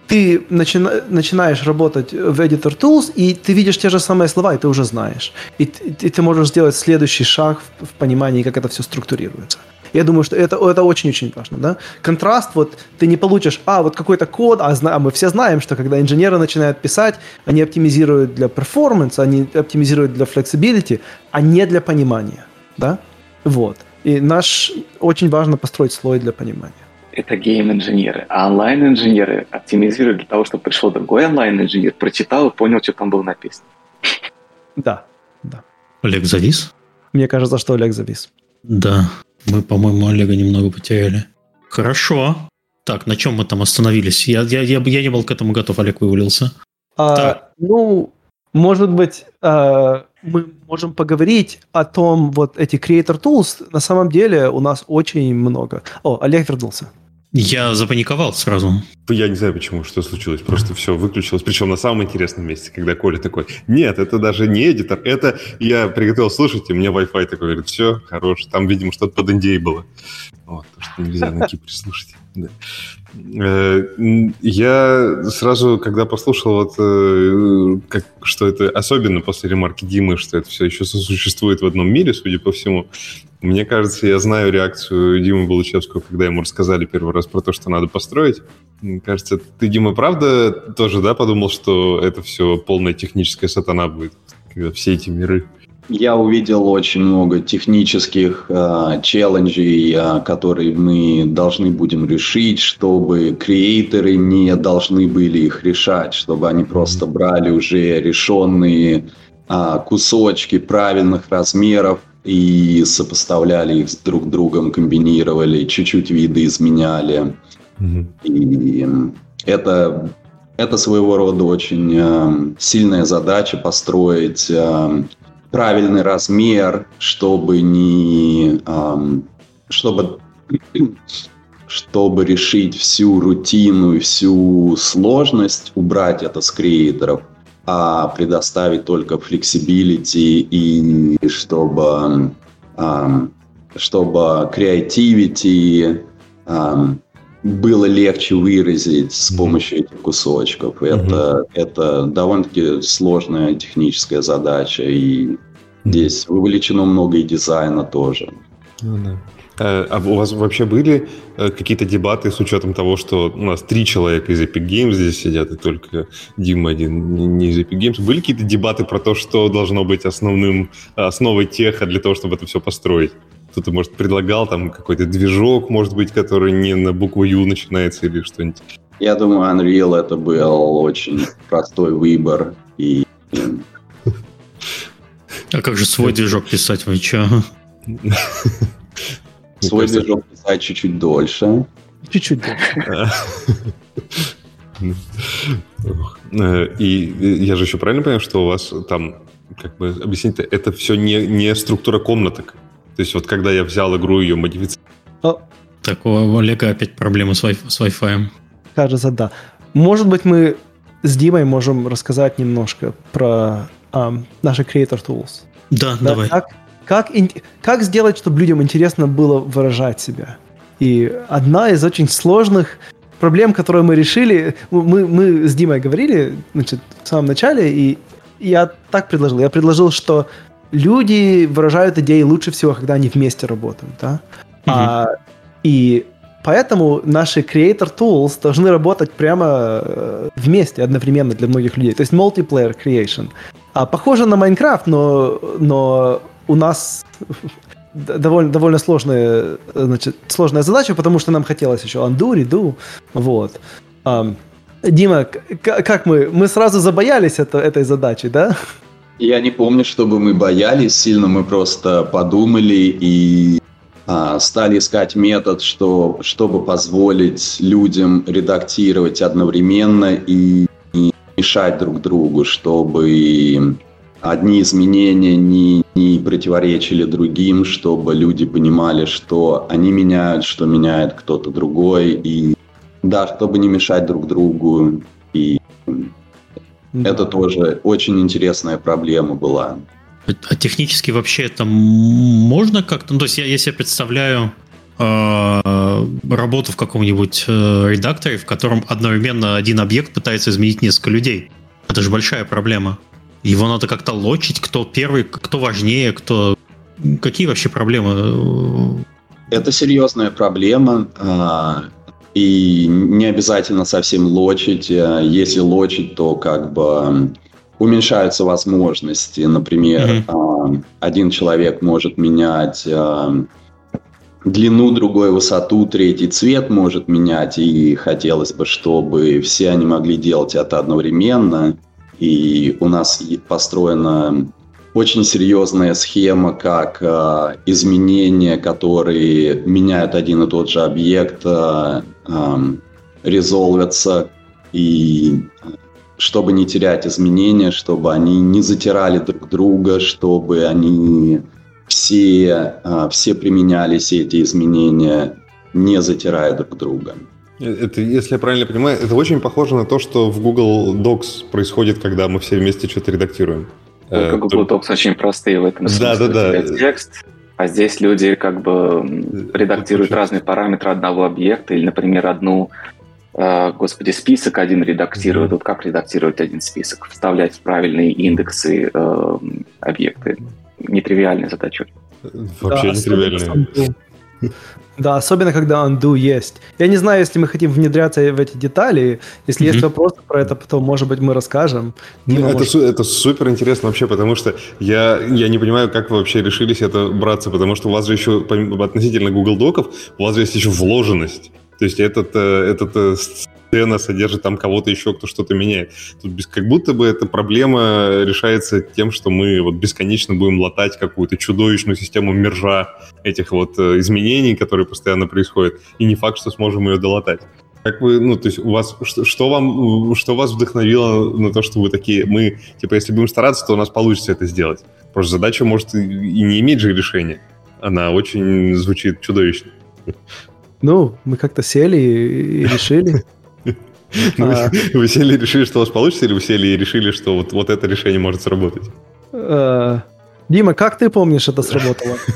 ты начина, начинаешь работать в Editor Tools, и ты видишь те же самые слова, и ты уже знаешь. И, и, и ты можешь сделать следующий шаг в, в понимании, как это все структурируется. Я думаю, что это, это очень-очень важно. Да? Контраст, вот ты не получишь, а, вот какой-то код, а, а мы все знаем, что когда инженеры начинают писать, они оптимизируют для performance, они оптимизируют для flexibility, а не для понимания. Да? Вот. И наш очень важно построить слой для понимания это гейм-инженеры. А онлайн-инженеры оптимизируют для того, чтобы пришел другой онлайн-инженер, прочитал и понял, что там было написано. Да, да. Олег завис? Мне кажется, что Олег завис. Да, мы, по-моему, Олега немного потеряли. Хорошо. Так, на чем мы там остановились? Я, я, я, я не был к этому готов, Олег вывалился. А, так. Ну, может быть, э, мы можем поговорить о том, вот эти Creator Tools, на самом деле у нас очень много. О, Олег вернулся. Я запаниковал сразу. Я не знаю почему, что случилось. Просто все выключилось. Причем на самом интересном месте, когда Коля такой, нет, это даже не эдитор, это я приготовил слушать, и мне Wi-Fi такой говорит, все, хорош. Там, видимо, что-то под NDA было. Вот, то, что нельзя на Кипре слушать. Да. Э, я сразу, когда послушал, вот, э, как, что это особенно после ремарки Димы, что это все еще существует в одном мире, судя по всему, мне кажется, я знаю реакцию Димы Балучевского, когда ему рассказали первый раз про то, что надо построить. Мне кажется, ты, Дима, правда тоже, да, подумал, что это все полная техническая сатана будет, когда все эти миры я увидел очень много технических э, челленджей, э, которые мы должны будем решить, чтобы креаторы не должны были их решать, чтобы они просто брали уже решенные э, кусочки правильных размеров и сопоставляли их с друг другом, комбинировали, чуть-чуть виды изменяли. Mm-hmm. И это, это своего рода очень э, сильная задача построить э, правильный размер, чтобы не чтобы чтобы решить всю рутину и всю сложность, убрать это с creator'ов, а предоставить только flexibility и чтобы чтобы creativity было легче выразить с помощью этих кусочков. Это, mm-hmm. это довольно-таки сложная техническая задача, и здесь вовлечено много и дизайна тоже. Ну, да. Э, а у вас вообще были э, какие-то дебаты с учетом того, что у нас три человека из Epic Games здесь сидят, и только Дима один не из Epic Games? Были какие-то дебаты про то, что должно быть основным, основой теха для того, чтобы это все построить? Кто-то, может, предлагал там какой-то движок, может быть, который не на букву Ю начинается или что-нибудь. Я думаю, Unreal это был очень простой выбор. И... А как же свой движок писать? Вы что? Свой движок писать чуть-чуть дольше. Чуть-чуть дольше. Э, и я же еще правильно понимаю, что у вас там, как бы объяснить, это все не, не структура комнаток. То есть вот когда я взял игру, ее модифицировал... Так, у Олега опять проблемы с, wi- с Wi-Fi. Кажется, да. Может быть, мы с Димой можем рассказать немножко про um, наши Creator Tools. Да, да давай. Как, как, как сделать, чтобы людям интересно было выражать себя? И одна из очень сложных проблем, которую мы решили, мы, мы с Димой говорили значит, в самом начале, и я так предложил. Я предложил, что люди выражают идеи лучше всего, когда они вместе работают, да? Mm-hmm. А, и поэтому наши creator tools должны работать прямо э, вместе одновременно для многих людей. То есть multiplayer creation. А, похоже на Майнкрафт, но, но у нас довольно, довольно сложная, значит, сложная задача, потому что нам хотелось еще undo, redo, вот. Дима, как мы? Мы сразу забоялись это, этой задачи, да? Я не помню, чтобы мы боялись сильно, мы просто подумали и а, стали искать метод, что, чтобы позволить людям редактировать одновременно и не мешать друг другу, чтобы одни изменения не, не противоречили другим, чтобы люди понимали, что они меняют, что меняет кто-то другой, и да, чтобы не мешать друг другу. И да. это тоже очень интересная проблема была. А технически вообще это можно как-то? Ну, то есть я, я себе представляю э, работу в каком-нибудь э, редакторе, в котором одновременно один объект пытается изменить несколько людей. Это же большая проблема. Его надо как-то лочить, кто первый, кто важнее, кто... Какие вообще проблемы? Это серьезная проблема. А, и не обязательно совсем лочить. А, если лочить, то как бы уменьшаются возможности. Например, mm-hmm. один человек может менять длину, другой высоту, третий цвет может менять. И хотелось бы, чтобы все они могли делать это одновременно. И у нас построена очень серьезная схема, как э, изменения, которые меняют один и тот же объект, э, э, резолвятся. И чтобы не терять изменения, чтобы они не затирали друг друга, чтобы они все, э, все применяли все эти изменения, не затирая друг друга. Это, если я правильно понимаю, это очень похоже на то, что в Google Docs происходит, когда мы все вместе что-то редактируем. Только э, Google Docs очень простые в этом смысле. Да, да, да. Текст, а здесь люди как бы редактируют разные параметры одного объекта или, например, одну э, господи, список один редактирует. Вот как редактировать один список? Вставлять правильные индексы э, объекты. Нетривиальная задача. Вообще да, нетривиальная. Да, особенно когда undo есть. Я не знаю, если мы хотим внедряться в эти детали. Если mm-hmm. есть вопросы про это, потом, может быть, мы расскажем. Ну, это, может... это супер интересно вообще, потому что я, я не понимаю, как вы вообще решились это браться, потому что у вас же еще, относительно Google Доков, у вас же есть еще вложенность. То есть этот, э, этот э, сцена содержит там кого-то еще, кто что-то меняет. Тут без, как будто бы эта проблема решается тем, что мы вот бесконечно будем латать какую-то чудовищную систему мержа этих вот э, изменений, которые постоянно происходят, и не факт, что сможем ее долатать. Как вы, ну, то есть у вас, что, что вам, что вас вдохновило на то, что вы такие, мы, типа, если будем стараться, то у нас получится это сделать. Просто задача может и не иметь же решения. Она очень звучит чудовищно. Ну, мы как-то сели и решили. Ну, а. Вы сели и решили, что у вас получится, или вы сели и решили, что вот, вот это решение может сработать? А, Дима, как ты помнишь, это сработало?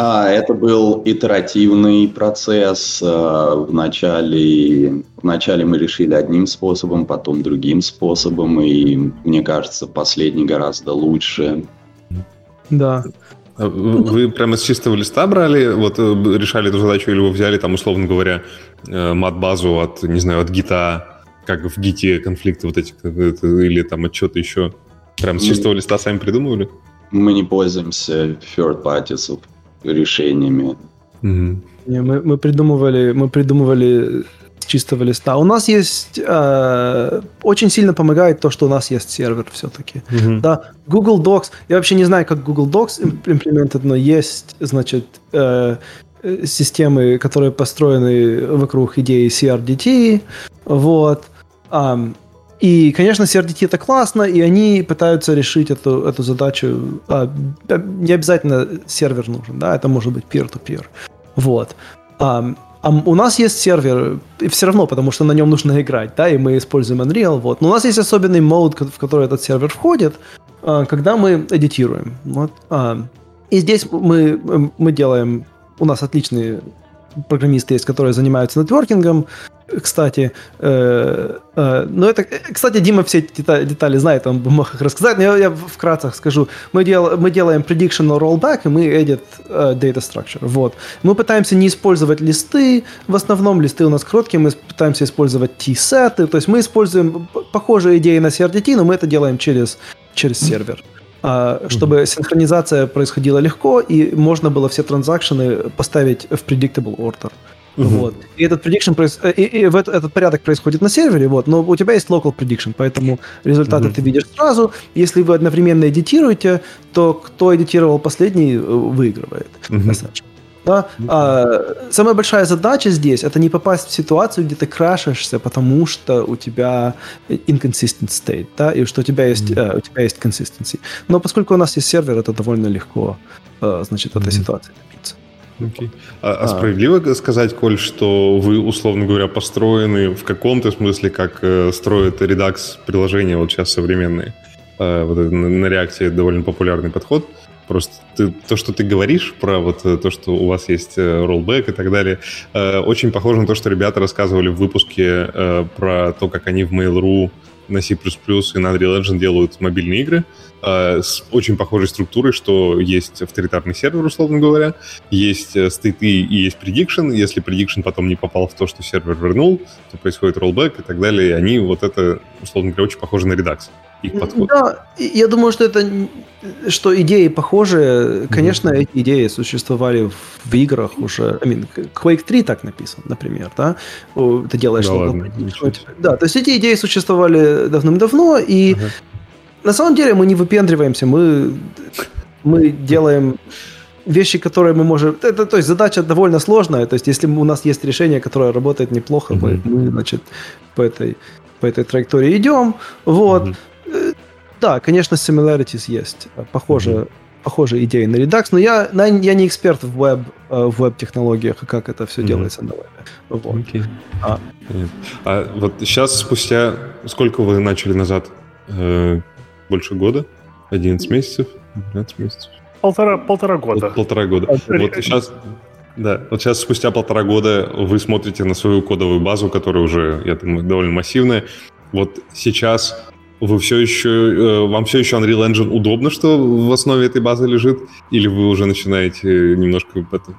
А, это был итеративный процесс. А, вначале, вначале мы решили одним способом, потом другим способом, и мне кажется, последний гораздо лучше. Да. Вы прямо с чистого листа брали, вот э, решали эту задачу, или вы взяли там, условно говоря, э, мат-базу от, не знаю, от гита, как в гите конфликты вот эти, или там от чего-то еще? Прям с чистого листа сами придумывали? Мы не пользуемся third parties решениями. Угу. Не, мы, мы придумывали, мы придумывали чистого листа. У нас есть... Э, очень сильно помогает то, что у нас есть сервер все-таки. Mm-hmm. Да, Google Docs... Я вообще не знаю, как Google Docs имплементит, но есть, значит, э, системы, которые построены вокруг идеи CRDT. Вот. Um, и, конечно, CRDT это классно, и они пытаются решить эту, эту задачу. А, не обязательно сервер нужен, да, это может быть peer-to-peer. Вот. Um, а у нас есть сервер, и все равно, потому что на нем нужно играть, да, и мы используем Unreal, вот. Но у нас есть особенный мод, в который этот сервер входит, а, когда мы эдитируем. Вот. А, и здесь мы, мы делаем, у нас отличные программисты есть, которые занимаются нетворкингом, кстати. Э, э, но это, кстати, Дима все эти детали, детали знает, он бы мог их рассказать, но я, я вкратце скажу. Мы, дел, мы делаем prediction rollback, и мы edit uh, data structure. Вот. Мы пытаемся не использовать листы, в основном листы у нас короткие, мы пытаемся использовать T-сеты, то есть мы используем похожие идеи на CRDT, но мы это делаем через, через сервер. Uh, чтобы mm-hmm. синхронизация происходила легко, и можно было все транзакшены поставить в predictable order. Угу. Вот. И этот prediction проис... Э, и, и в этот, этот порядок происходит на сервере, вот, но у тебя есть local prediction, поэтому результаты угу. ты видишь сразу. Если вы одновременно эдитируете, то кто эдитировал последний, э, выигрывает. Угу. Да? А, самая большая задача здесь это не попасть в ситуацию, где ты крашишься, потому что у тебя inconsistent state, да, и что у тебя есть, mm-hmm. uh, у тебя есть consistency. Но поскольку у нас есть сервер, это довольно легко, uh, значит, mm-hmm. этой ситуации добиться. Okay. А, а, а справедливо сказать, Коль, что вы, условно говоря, построены в каком-то смысле, как э, строят Redux приложения вот сейчас современные? Э, вот это, на, на реакции довольно популярный подход. Просто ты, то, что ты говоришь про вот э, то, что у вас есть роллбэк и так далее, э, очень похоже на то, что ребята рассказывали в выпуске э, про то, как они в Mail.ru на C++ и на Unreal Engine делают мобильные игры э, с очень похожей структурой, что есть авторитарный сервер, условно говоря, есть э, стейты и есть prediction. Если prediction потом не попал в то, что сервер вернул, то происходит rollback и так далее. И они вот это, условно говоря, очень похожи на редакс их подход. Да, я думаю, что это что идеи похожи. Конечно, mm-hmm. эти идеи существовали в, в играх уже. I mean, Quake 3 так написан, например, да? Ты делаешь да, ладно, да, то есть эти идеи существовали давным-давно, и uh-huh. на самом деле мы не выпендриваемся, мы, мы делаем вещи, которые мы можем... Это, то есть задача довольно сложная. То есть если у нас есть решение, которое работает неплохо, mm-hmm. мы, мы, значит, по этой, по этой траектории идем. Вот. Mm-hmm. Да, конечно, similarities есть. Похоже, mm-hmm. похожие идеи на Redux, но я, я не эксперт в веб, э, в веб-технологиях и как это все mm-hmm. делается на вебе. Вот. Okay. А. а вот сейчас, спустя... Сколько вы начали назад? Э, больше года? 11 месяцев? 12 месяцев? Полтора, полтора года. Вот, полтора года. Вот сейчас, да, вот сейчас спустя полтора года вы смотрите на свою кодовую базу, которая уже, я думаю, довольно массивная. Вот сейчас вы все еще, э, вам все еще Unreal Engine удобно, что в основе этой базы лежит? Или вы уже начинаете немножко это,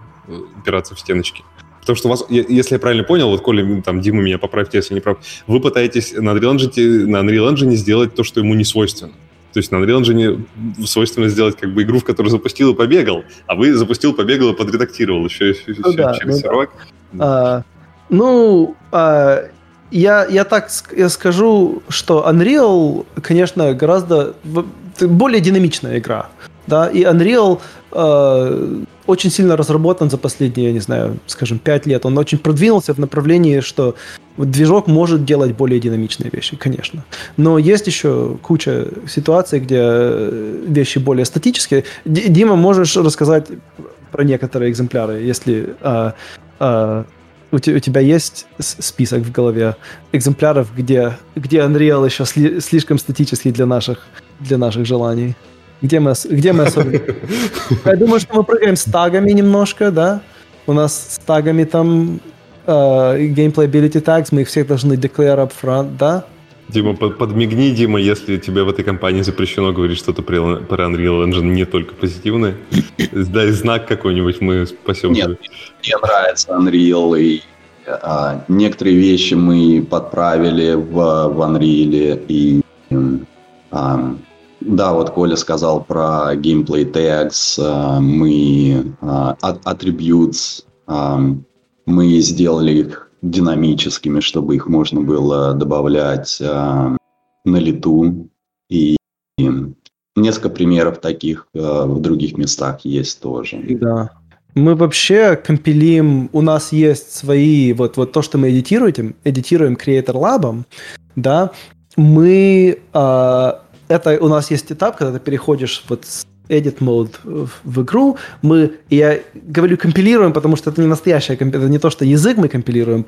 упираться в стеночки? Потому что у вас, если я правильно понял, вот Коля, там, Дима, меня поправьте, если не прав, вы пытаетесь на Unreal, Engine, на Unreal Engine сделать то, что ему не свойственно. То есть на Unreal Engine свойственно сделать как бы игру, в которую запустил и побегал, а вы запустил, побегал и подредактировал еще, еще, ну, да, через ну, сервак. Да. А, ну, а, я, я так я скажу, что Unreal, конечно, гораздо более динамичная игра. Да, и Unreal э, очень сильно разработан за последние, я не знаю, скажем, 5 лет. Он очень продвинулся в направлении, что движок может делать более динамичные вещи, конечно. Но есть еще куча ситуаций, где э, вещи более статические. Дима, можешь рассказать про некоторые экземпляры, если э, э, у, тебя есть список в голове экземпляров, где, где Unreal еще сли, слишком статический для наших, для наших желаний? Где мы, где мы особенно? Я думаю, что мы прыгаем с тагами немножко, да? У нас с тагами там uh, gameplay ability tags, мы их всех должны declare up front, да? Дима, подмигни, Дима, если тебе в этой компании запрещено говорить что-то про, про Unreal Engine не только позитивное. Дай знак какой-нибудь, мы спасем Нет, тебя. мне нравится Unreal, и а, некоторые вещи мы подправили в, в Unreal, и а, да, вот Коля сказал про gameplay tags, а, мы а, attributes, а, мы сделали их динамическими, чтобы их можно было добавлять э, на лету. И, и несколько примеров таких э, в других местах есть тоже. Да. Мы вообще компилим, у нас есть свои, вот, вот то, что мы эдитируем, эдитируем Creator Lab, да, мы, э, это у нас есть этап, когда ты переходишь вот с edit mode в, игру. Мы, я говорю компилируем, потому что это не настоящая это не то, что язык мы компилируем,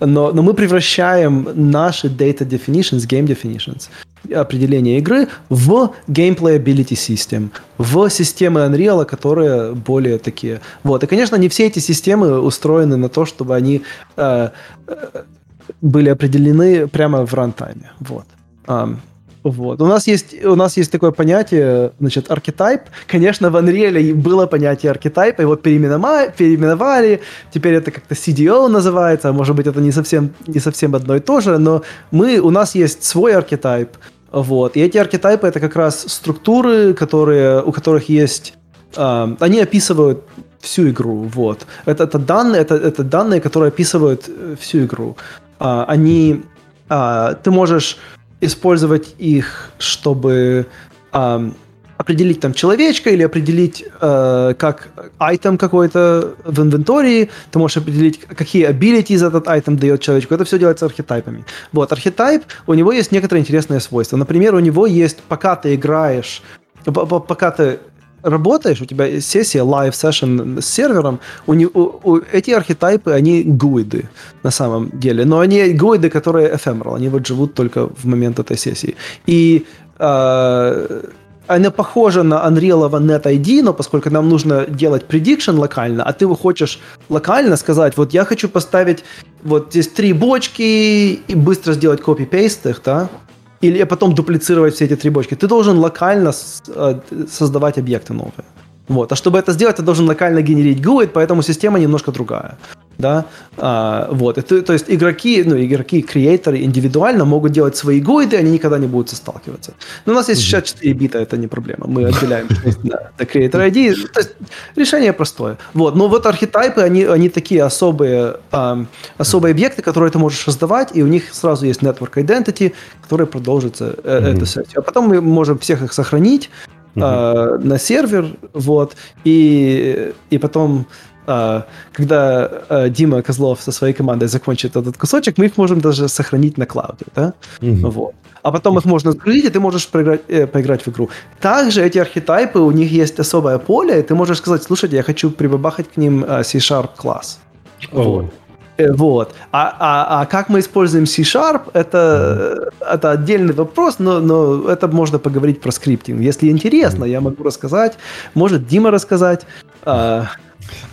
но, но мы превращаем наши data definitions, game definitions, определения игры в Gameplayability System, в системы Unreal, которые более такие. Вот. И, конечно, не все эти системы устроены на то, чтобы они э, э были определены прямо в рантайме. Вот. Um, вот. У нас есть, у нас есть такое понятие, значит, архетип. Конечно, в Unreal было понятие архетипа, его переименовали, переименовали. Теперь это как-то CDO называется, а может быть, это не совсем, не совсем одно и то же, но мы, у нас есть свой архетип. Вот. И эти архетипы — это как раз структуры, которые, у которых есть... Э, они описывают всю игру. Вот. Это, это, данные, это, это данные, которые описывают э, всю игру. А, они... А, ты можешь использовать их, чтобы э, определить там человечка или определить э, как айтем какой-то в инвентории, ты можешь определить, какие abilities этот айтем дает человечку. Это все делается архетипами. Вот, архетип, у него есть некоторые интересные свойства. Например, у него есть, пока ты играешь, пока ты работаешь, у тебя сессия, live session с сервером, у, у, у, эти архетипы, они гуиды на самом деле, но они гуиды, которые ephemeral, они вот живут только в момент этой сессии. И э, она похожа на Unreal Net ID, но поскольку нам нужно делать prediction локально, а ты хочешь локально сказать, вот я хочу поставить вот здесь три бочки и быстро сделать copy-paste их, да, или потом дуплицировать все эти три бочки. Ты должен локально э, создавать объекты новые. Вот. А чтобы это сделать, ты должен локально генерить GUID, поэтому система немножко другая. Да? А, вот. Ты, то есть игроки, ну, игроки, креаторы индивидуально могут делать свои гуиды, они никогда не будут сталкиваться. Но у нас есть 64 бита, это не проблема. Мы отделяем до Creator ID. То есть решение простое. Вот. Но вот архетипы, они, они такие особые, а, особые объекты, которые ты можешь создавать, и у них сразу есть network identity, который продолжится mm-hmm. эту сессию. А потом мы можем всех их сохранить, uh-huh. э, на сервер, вот, и, и потом э, когда э, Дима Козлов со своей командой закончит этот кусочек, мы их можем даже сохранить на клауде, да, uh-huh. вот. А потом их можно загрузить, и ты можешь поиграть, э, поиграть в игру. Также эти архетипы, у них есть особое поле, и ты можешь сказать, слушайте, я хочу прибабахать к ним э, C-Sharp класс. Oh. Вот. Э, вот. А, а, а как мы используем C-Sharp, это, это отдельный вопрос, но, но это можно поговорить про скриптинг. Если интересно, я могу рассказать. Может, Дима рассказать.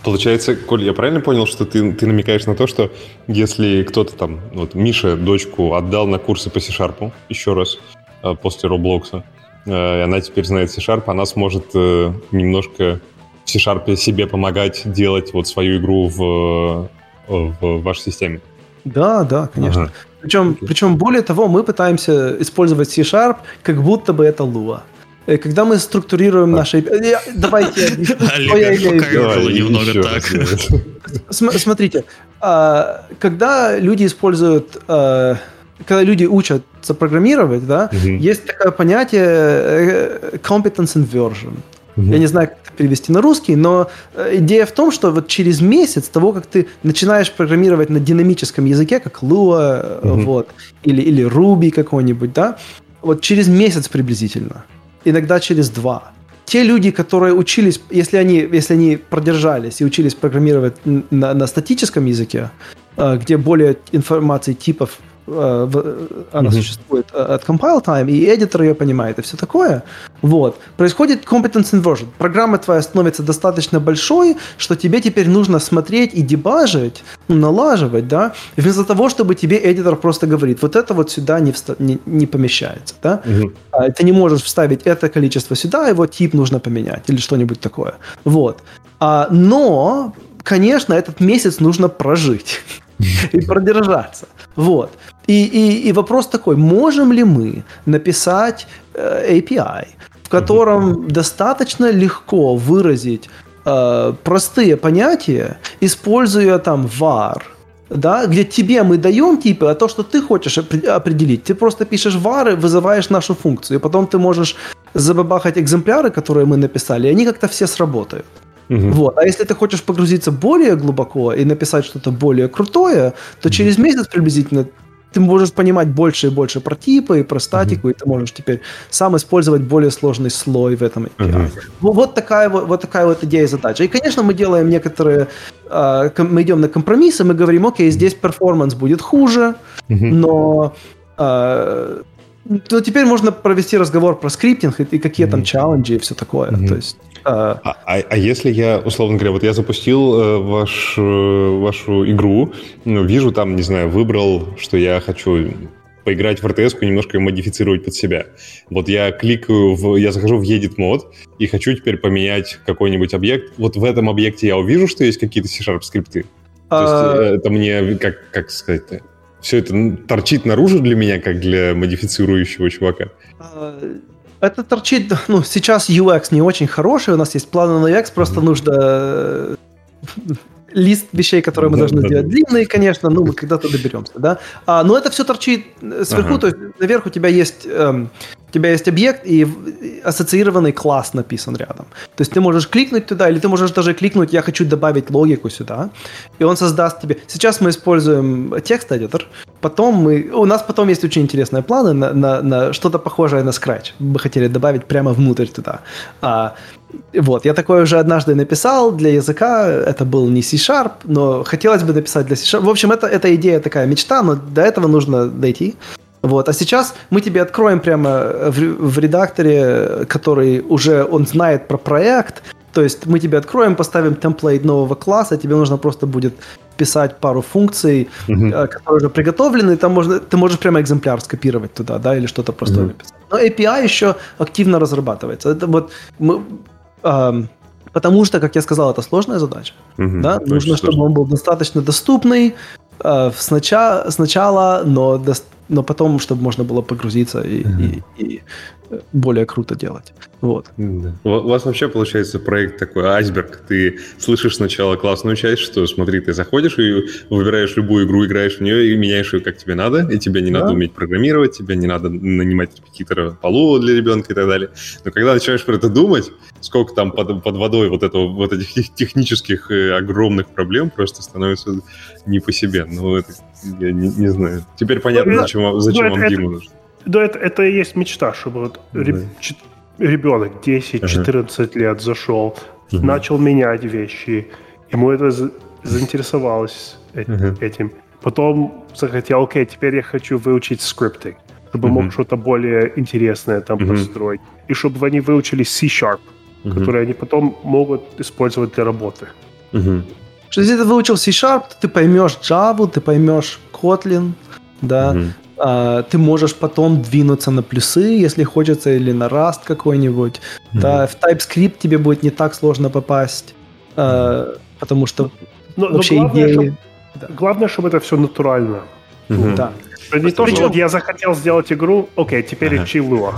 Получается, Коль, я правильно понял, что ты, ты намекаешь на то, что если кто-то там, вот Миша дочку отдал на курсы по C-Sharp еще раз э, после Роблокса, э, и она теперь знает C-Sharp, она сможет немножко в C-Sharp себе помогать делать вот свою игру в в вашей системе. Да, да, конечно. Ага. Причем, причем более того, мы пытаемся использовать C-Sharp, как будто бы это Lua. Э, когда мы структурируем наши... Э, давайте Олег, немного так. Смотрите, а, когда люди используют а, когда люди учатся программировать, да, есть такое понятие э, competence inversion. Я не знаю, как это перевести на русский, но идея в том, что вот через месяц того, как ты начинаешь программировать на динамическом языке, как Lua, угу. вот, или, или Ruby какой-нибудь, да, вот через месяц приблизительно, иногда через два, те люди, которые учились, если они, если они продержались и учились программировать на, на статическом языке, э, где более информации типов она mm-hmm. существует э, от compile time, и эдитор ее понимает, и все такое. Вот. Происходит competence inversion. Программа твоя становится достаточно большой, что тебе теперь нужно смотреть и дебажить, ну, налаживать, да, вместо того, чтобы тебе эдитор просто говорит, вот это вот сюда не, вста- не, не помещается, да. Mm-hmm. Ты не можешь вставить это количество сюда, его тип нужно поменять или что-нибудь такое. Вот. А, но, конечно, этот месяц нужно прожить и продержаться. Вот. И, и, и вопрос такой, можем ли мы написать э, API, в котором mm-hmm. достаточно легко выразить э, простые понятия, используя там var, да, где тебе мы даем типы, а то, что ты хочешь определить, ты просто пишешь var и вызываешь нашу функцию, и потом ты можешь забабахать экземпляры, которые мы написали, и они как-то все сработают. Угу. Вот. А если ты хочешь погрузиться более глубоко и написать что-то более крутое, то угу. через месяц приблизительно ты можешь понимать больше и больше про типы и про статику, mm-hmm. и ты можешь теперь сам использовать более сложный слой в этом API. Mm-hmm. Вот, вот, такая, вот, вот такая вот идея и задача. И, конечно, мы делаем некоторые... Э, мы идем на компромиссы, мы говорим, окей, здесь перформанс будет хуже, mm-hmm. но... Э, Ну, теперь можно провести разговор про скриптинг и, и какие mm-hmm. там челленджи и все такое. Mm-hmm. То есть а, а, а если я, условно говоря, вот я запустил э, ваш, э, вашу игру, ну, вижу там, не знаю, выбрал, что я хочу поиграть в и немножко ее модифицировать под себя. Вот я кликаю, в, я захожу в Edit мод и хочу теперь поменять какой-нибудь объект. Вот в этом объекте я увижу, что есть какие-то C-Sharp скрипты. То есть а, э, это мне, как, как сказать-то, все это торчит наружу для меня, как для модифицирующего чувака? А, это торчит, ну, сейчас UX не очень хороший, у нас есть планы на UX, просто mm-hmm. нужно э, лист вещей, которые мы да, должны да, сделать. Да. Длинные, конечно, но мы когда-то доберемся, да. А, но это все торчит э, сверху, ага. то есть наверх у тебя есть эм, у тебя есть объект и ассоциированный класс написан рядом. То есть ты можешь кликнуть туда, или ты можешь даже кликнуть «я хочу добавить логику сюда», и он создаст тебе... Сейчас мы используем текст-эдитор, потом мы... У нас потом есть очень интересные планы на, на, на что-то похожее на Scratch. Мы хотели добавить прямо внутрь туда. А, вот, я такое уже однажды написал для языка, это был не C-Sharp, но хотелось бы написать для C-Sharp. В общем, это, эта идея такая мечта, но до этого нужно дойти. Вот. А сейчас мы тебе откроем прямо в, в редакторе, который уже он знает про проект. То есть мы тебе откроем, поставим темплейт нового класса, тебе нужно просто будет писать пару функций, uh-huh. которые уже приготовлены, там можно, ты можешь прямо экземпляр скопировать туда, да, или что-то просто uh-huh. написать. Но API еще активно разрабатывается. Это вот мы, эм, потому что, как я сказал, это сложная задача. Uh-huh. Да? Нужно, чтобы он был достаточно доступный э, сначала, сначала, но достаточно но потом, чтобы можно было погрузиться и, uh-huh. и, и более круто делать. Вот. Да. У вас вообще получается проект такой айсберг. Ты слышишь сначала классную часть, что смотри, ты заходишь и выбираешь любую игру, играешь в нее и меняешь ее как тебе надо, и тебе не да. надо уметь программировать, тебе не надо нанимать репетитора полу для ребенка и так далее. Но когда начинаешь про это думать, сколько там под, под водой вот этого вот этих технических э, огромных проблем просто становится не по себе. Ну, это я не, не знаю. Теперь понятно, ну, зачем, зачем ну, вам это, Дима нужен. Да, это, это и есть мечта, чтобы вот да. Ребенок 10-14 ага. лет зашел, угу. начал менять вещи, ему это заинтересовалось ага. этим. Потом захотел, окей, теперь я хочу выучить скрипты, чтобы угу. мог что-то более интересное там угу. построить. И чтобы они выучили C-Sharp, угу. который они потом могут использовать для работы. Угу. Что если ты выучил C-Sharp, то ты поймешь Java, ты поймешь Kotlin, да, угу. А, ты можешь потом двинуться на плюсы, если хочется, или на Rust какой-нибудь. Угу. Да, в TypeScript тебе будет не так сложно попасть, а, потому что но, вообще но главное, идеи... Чтобы, да. главное, чтобы это все натурально. Угу. Да. Не то, что вот я захотел сделать игру, окей, теперь ага. учи Lua.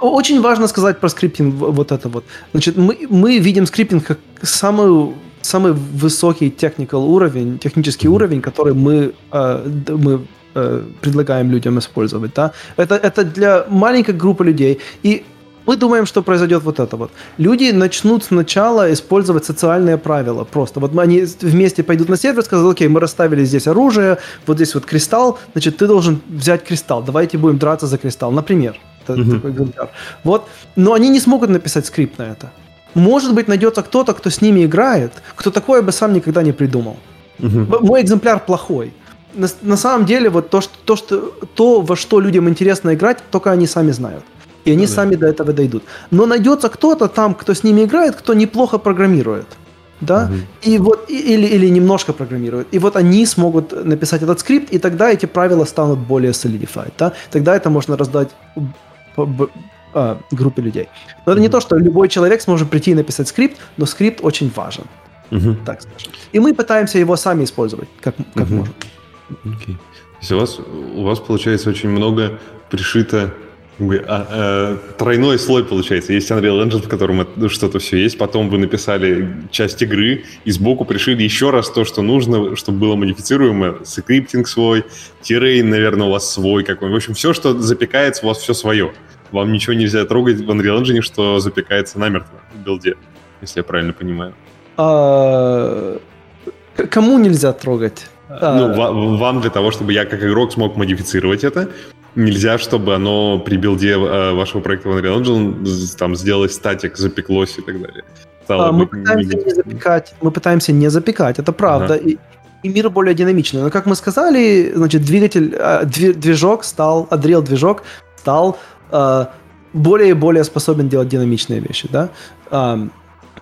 Очень важно сказать про скриптинг вот это вот. Значит, мы, мы видим скриптинг как самую самый высокий technical уровень, технический mm-hmm. уровень, который мы, э, мы э, предлагаем людям использовать. Да? Это, это для маленькой группы людей. И мы думаем, что произойдет вот это вот. Люди начнут сначала использовать социальные правила просто. Вот они вместе пойдут на сервер, скажут, окей, мы расставили здесь оружие, вот здесь вот кристалл, значит, ты должен взять кристалл, давайте будем драться за кристалл, например. Это mm-hmm. такой экземпляр. Вот. Но они не смогут написать скрипт на это. Может быть, найдется кто-то, кто с ними играет, кто такое бы сам никогда не придумал. Угу. Мой экземпляр плохой. На, на самом деле, вот то, что, то, что, то, во что людям интересно играть, только они сами знают. И они ну, сами до этого дойдут. Но найдется кто-то там, кто с ними играет, кто неплохо программирует. Да? Угу. И вот, или, или немножко программирует. И вот они смогут написать этот скрипт, и тогда эти правила станут более solidified. Да? Тогда это можно раздать э, группе людей. Но это mm-hmm. не то, что любой человек сможет прийти и написать скрипт, но скрипт очень важен, mm-hmm. так скажем. И мы пытаемся его сами использовать, как, как mm-hmm. можем. Okay. То есть у вас, у вас получается очень много пришито а, а, тройной слой получается. Есть Unreal Engine, в котором что-то все есть. Потом вы написали часть игры и сбоку пришили еще раз то, что нужно, чтобы было модифицируемо. Скриптинг свой, terrain, наверное, у вас свой какой-нибудь. В общем, все, что запекается, у вас все свое вам ничего нельзя трогать в Unreal Engine, что запекается намертво в билде, если я правильно понимаю. А, кому нельзя трогать? Ну, а... вам для того, чтобы я как игрок смог модифицировать это, нельзя, чтобы оно при билде э, вашего проекта в Unreal Engine там сделалось static, запеклось и так далее. Стало а, мы пытаемся не запекать, мы пытаемся не запекать, это правда. Ага. И и мир более динамичный. Но, как мы сказали, значит, двигатель, э, движок стал, Unreal движок стал э, более и более способен делать динамичные вещи, да.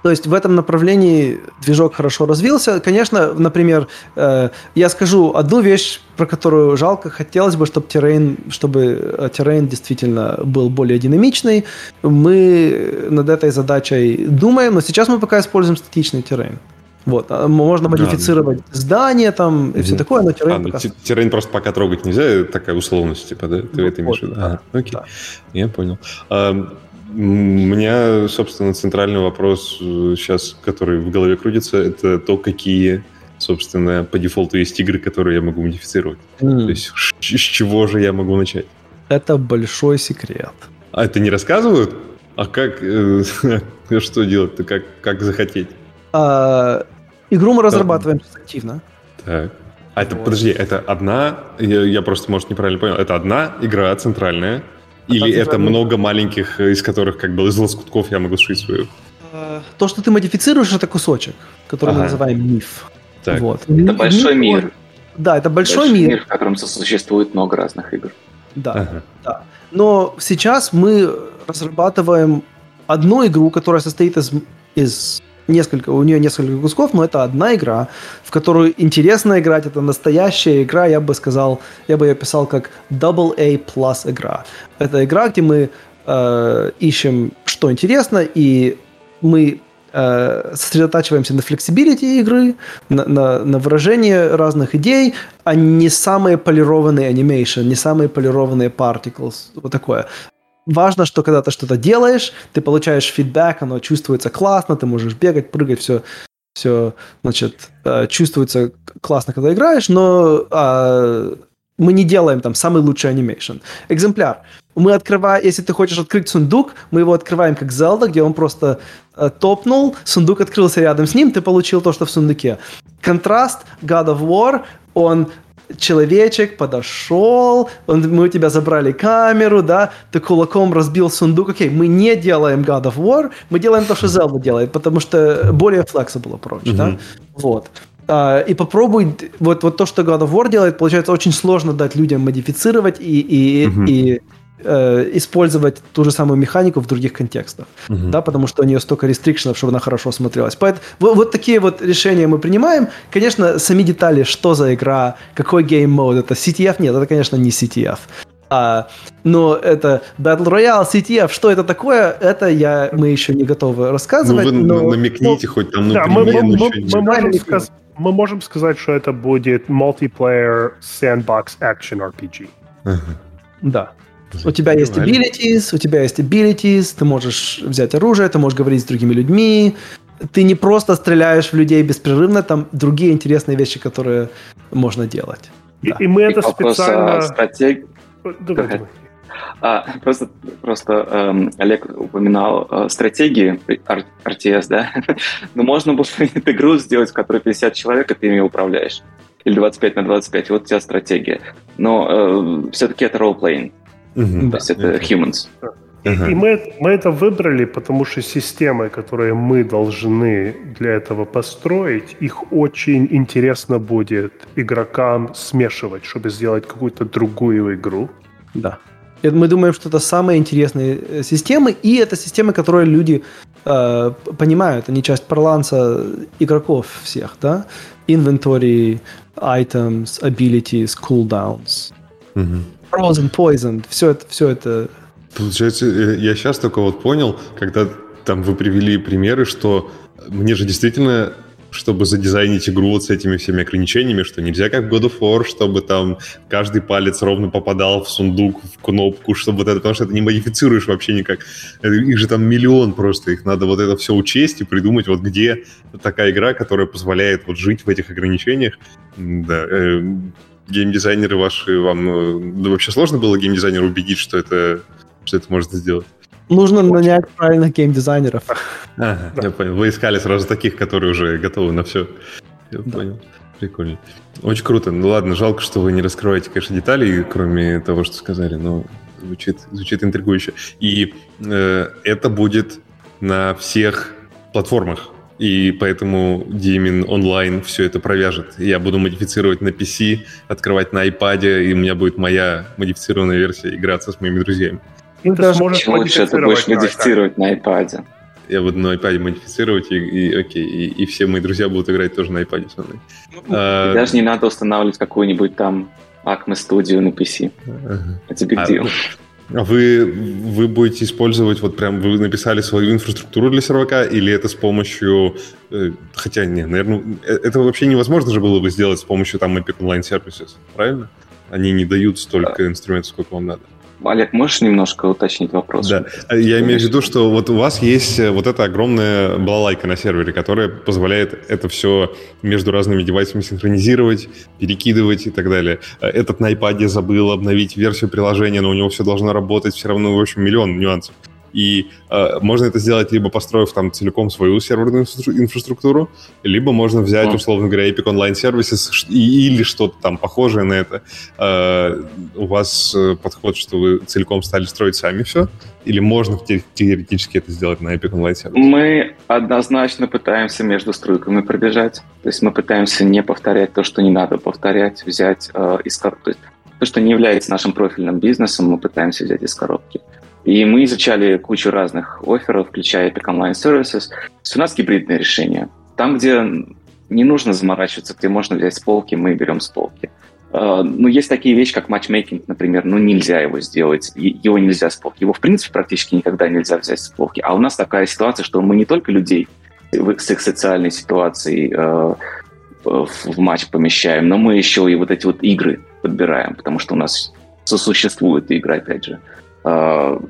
То есть в этом направлении движок хорошо развился. Конечно, например, э, я скажу одну вещь, про которую жалко. Хотелось бы, чтобы террейн, чтобы террейн действительно был более динамичный. Мы над этой задачей думаем, но сейчас мы пока используем статичный террейн. Вот, а можно модифицировать да. здание там и угу. все такое, но террейн а, пока... Ну, террейн просто пока трогать нельзя, такая условность, типа, да? Ты ну, это имеешь в виду? А, окей, да. я понял. А, у меня, собственно, центральный вопрос сейчас, э, который в голове крутится, это то, какие, собственно, по дефолту есть игры, которые я могу модифицировать. Mm. То есть с чего же я могу начать? Это большой секрет. А это не рассказывают? А как, э, что делать-то, как, как захотеть? А, игру мы разрабатываем активно. Так. А это, вот. подожди, это одна, я, я просто, может, неправильно понял, это одна игра центральная, или это много маленьких, из которых как бы из лоскутков я могу сшить свою? А, то, что ты модифицируешь, это кусочек, который ага. мы называем миф. Так. Вот. Это большой мир. Да, это большой, большой мир. мир, в котором существует много разных игр. Да, ага. да. Но сейчас мы разрабатываем одну игру, которая состоит из, из несколько, у нее несколько кусков, но это одна игра, в которую интересно играть, это настоящая игра, я бы сказал, я бы ее описал как Double A plus игра. Это игра, где мы э, ищем, что интересно, и мы э, сосредотачиваемся на flexibility игры, на, на, на выражение разных идей, а не самые полированные animation, не самые полированные particles, вот такое важно, что когда ты что-то делаешь, ты получаешь фидбэк, оно чувствуется классно, ты можешь бегать, прыгать, все, все, значит, э, чувствуется классно, когда играешь, но а, мы не делаем там самый лучший анимейшн. Экземпляр. Мы открываем, если ты хочешь открыть сундук, мы его открываем как Zelda, где он просто э, топнул, сундук открылся рядом с ним, ты получил то, что в сундуке. Контраст God of War, он человечек подошел, он, мы у тебя забрали камеру, да, ты кулаком разбил сундук. Окей, мы не делаем God of War, мы делаем то, что Zelda делает, потому что более flexible approach, mm-hmm. да, вот. А, и попробуй, вот, вот то, что God of War делает, получается очень сложно дать людям модифицировать и, и, mm-hmm. и э, использовать ту же самую механику в других контекстах, uh-huh. да, потому что у нее столько restriction'ов, чтобы она хорошо смотрелась. Поэтому вот, вот такие вот решения мы принимаем. Конечно, сами детали, что за игра, какой game mode, это CTF? Нет, это, конечно, не CTF. А, но это Battle Royale, CTF, что это такое, это я, мы еще не готовы рассказывать. Ну, вы но, намекните но, хоть там да, мы, мы, мы, мы, можем сказ- мы можем сказать, что это будет multiplayer sandbox action RPG. Uh-huh. Да. У тебя есть abilities, у тебя есть abilities, ты можешь взять оружие, ты можешь говорить с другими людьми, ты не просто стреляешь в людей беспрерывно, там другие интересные вещи, которые можно делать. И, да. и мы это специально... Стратег... А, просто просто эм, Олег упоминал э, стратегии RTS, да? Но можно было игру сделать, в которой 50 человек, и ты ими управляешь. Или 25 на 25, вот у тебя стратегия. Но э, все-таки это ролл-плейн. Угу, То есть это humans. И, uh-huh. и мы, мы это выбрали, потому что системы, которые мы должны для этого построить, их очень интересно будет игрокам смешивать, чтобы сделать какую-то другую игру. Да. Мы думаем, что это самые интересные э, системы, и это системы, которые люди э, понимают, они часть парланса игроков всех, да? Inventory, items, abilities, cooldowns. Угу. Frozen, Poison, все это, все это. Получается, э, я сейчас только вот понял, когда там вы привели примеры, что мне же действительно чтобы задизайнить игру вот с этими всеми ограничениями, что нельзя как в God of War, чтобы там каждый палец ровно попадал в сундук, в кнопку, чтобы вот это, потому что это не модифицируешь вообще никак. Их же там миллион просто, их надо вот это все учесть и придумать, вот где такая игра, которая позволяет вот жить в этих ограничениях. Да, э, геймдизайнеры ваши, вам ну, вообще сложно было геймдизайнеру убедить, что это, что это можно сделать? Нужно нанять правильных геймдизайнеров. Ага, да. я понял. Вы искали сразу таких, которые уже готовы на все. Я да. понял. Прикольно. Очень круто. Ну ладно, жалко, что вы не раскрываете, конечно, деталей, кроме того, что сказали, но звучит, звучит интригующе. И э, это будет на всех платформах и поэтому Димин онлайн все это провяжет. Я буду модифицировать на PC, открывать на iPad, и у меня будет моя модифицированная версия играться с моими друзьями. Ну, ты сможешь лучше ты будешь модифицировать на iPad. Я буду на iPad модифицировать, и, и окей, и, и все мои друзья будут играть тоже на iPad со мной. Ну, а, даже не надо устанавливать какую-нибудь там Acme Studio на PC. Ага. Это big deal. А, а вы, вы будете использовать, вот прям вы написали свою инфраструктуру для сервака, или это с помощью, э, хотя, не, наверное, э, это вообще невозможно же было бы сделать с помощью там Epic Online Services, правильно? Они не дают столько инструментов, сколько вам надо. Олег, можешь немножко уточнить вопрос? Да, я имею в виду, что вот у вас есть э, вот эта огромная балалайка на сервере, которая позволяет это все между разными девайсами синхронизировать, перекидывать и так далее. Э, этот на iPad забыл обновить версию приложения, но у него все должно работать, все равно, в общем, миллион нюансов. И э, можно это сделать либо построив там целиком свою серверную инфраструктуру, либо можно взять, mm. условно говоря, Epic Online Services или что-то там похожее на это. Э, у вас э, подход, что вы целиком стали строить сами все? Или можно теоретически это сделать на Epic Online Services? Мы однозначно пытаемся между струйками пробежать. То есть мы пытаемся не повторять то, что не надо повторять, взять э, из коробки. То, что не является нашим профильным бизнесом, мы пытаемся взять из коробки. И мы изучали кучу разных офферов, включая Epic Online Services. Есть у нас гибридное решение. Там, где не нужно заморачиваться, где можно взять с полки, мы берем с полки. Uh, ну, есть такие вещи, как матчмейкинг, например, ну, нельзя его сделать, его нельзя с полки. Его, в принципе, практически никогда нельзя взять с полки. А у нас такая ситуация, что мы не только людей с их социальной ситуацией uh, в матч помещаем, но мы еще и вот эти вот игры подбираем, потому что у нас сосуществует игра, опять же. А,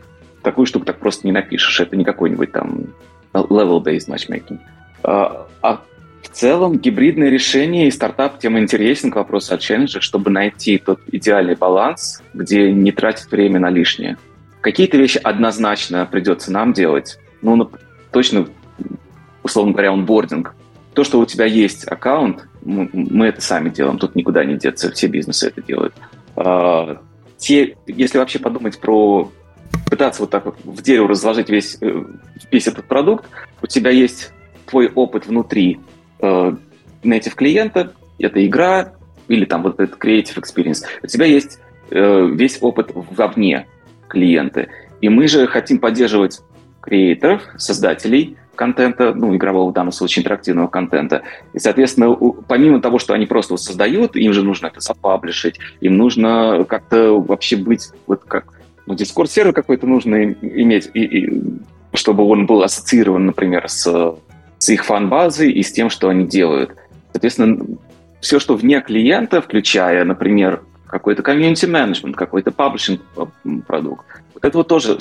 такую штуку так просто не напишешь. Это не какой-нибудь там level-based matchmaking. А, а в целом гибридное решение и стартап тем интересен к вопросу о челленджах, чтобы найти тот идеальный баланс, где не тратить время на лишнее. Какие-то вещи однозначно придется нам делать. Ну, точно, условно говоря, онбординг. То, что у тебя есть аккаунт, мы, мы это сами делаем, тут никуда не деться, все бизнесы это делают. Те, если вообще подумать про пытаться вот так вот в дерево разложить весь, э, весь этот продукт, у тебя есть твой опыт внутри э, native клиента, это игра или там вот этот creative experience. У тебя есть э, весь опыт вовне клиента. И мы же хотим поддерживать креаторов, создателей контента, ну, игрового в данном случае интерактивного контента. И, соответственно, помимо того, что они просто создают, им же нужно это запаблишить, им нужно как-то вообще быть, вот как, ну, Discord-сервер какой-то нужно иметь, и, и, чтобы он был ассоциирован, например, с, с их фан-базой и с тем, что они делают. Соответственно, все, что вне клиента, включая, например, какой-то комьюнити менеджмент, какой-то паблишинг э, продукт, вот этого тоже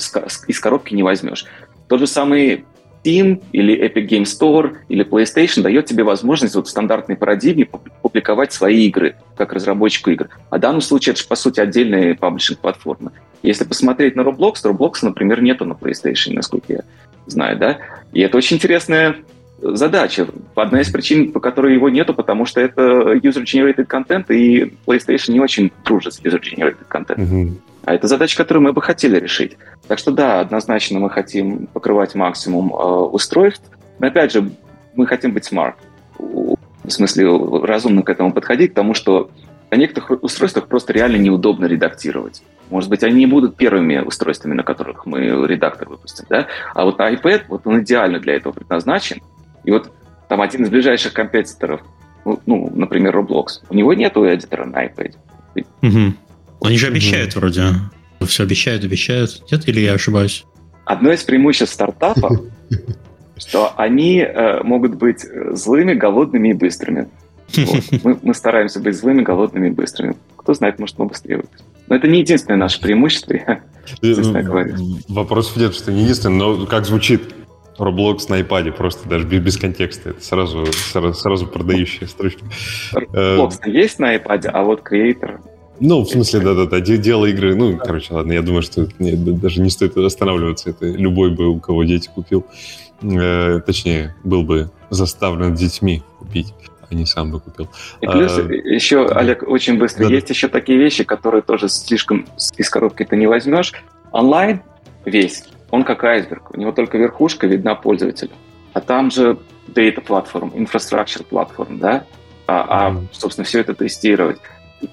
из коробки не возьмешь. Тот же самый Steam или Epic Game Store или PlayStation дает тебе возможность вот в стандартной парадигме публиковать свои игры, как разработчику игр. А в данном случае это же, по сути, отдельные паблишинг-платформы. Если посмотреть на Roblox, то Roblox, например, нету на PlayStation, насколько я знаю, да? И это очень интересная задача. Одна из причин, по которой его нету, потому что это user-generated контент, и PlayStation не очень дружит с user-generated контентом. Mm-hmm. А это задача, которую мы бы хотели решить. Так что да, однозначно мы хотим покрывать максимум э, устройств. Но опять же, мы хотим быть smart. В смысле, разумно к этому подходить, потому что на некоторых устройствах просто реально неудобно редактировать. Может быть, они не будут первыми устройствами, на которых мы редактор выпустим, да? А вот iPad, вот он идеально для этого предназначен. И вот там один из ближайших компетиторов, ну, ну например, Roblox, у него нет эдитора на iPad. Угу. Они же обещают угу. вроде. Все обещают, обещают. Нет, или я ошибаюсь? Одно из преимуществ стартапа, что они э, могут быть злыми, голодными и быстрыми. Мы, стараемся быть злыми, голодными и быстрыми. Кто знает, может, мы быстрее выпустим. Но это не единственное наше преимущество, я честно говоря. Вопросов нет, что не единственное, но как звучит Roblox на iPad, просто даже без, без контекста. Это сразу, сразу, сразу продающая строчка. Roblox есть на iPad, а вот Creator ну, в смысле, да-да-да, дело игры. Ну, короче, ладно, я думаю, что нет, даже не стоит останавливаться. Это любой бы, у кого дети купил. Э, точнее, был бы заставлен детьми купить, а не сам бы купил. И плюс а, еще, да. Олег, очень быстро, да. есть еще такие вещи, которые тоже слишком из коробки ты не возьмешь. Онлайн весь, он как айсберг. У него только верхушка видна пользователю. а там же data platform, infrastructure platform, да, а, а собственно, все это тестировать,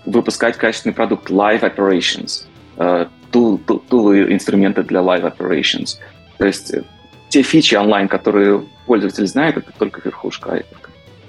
выпускать качественный продукт, live operations, тул, тул, тулы, инструменты для live operations. То есть э, те фичи онлайн, которые пользователь знает, это только верхушка.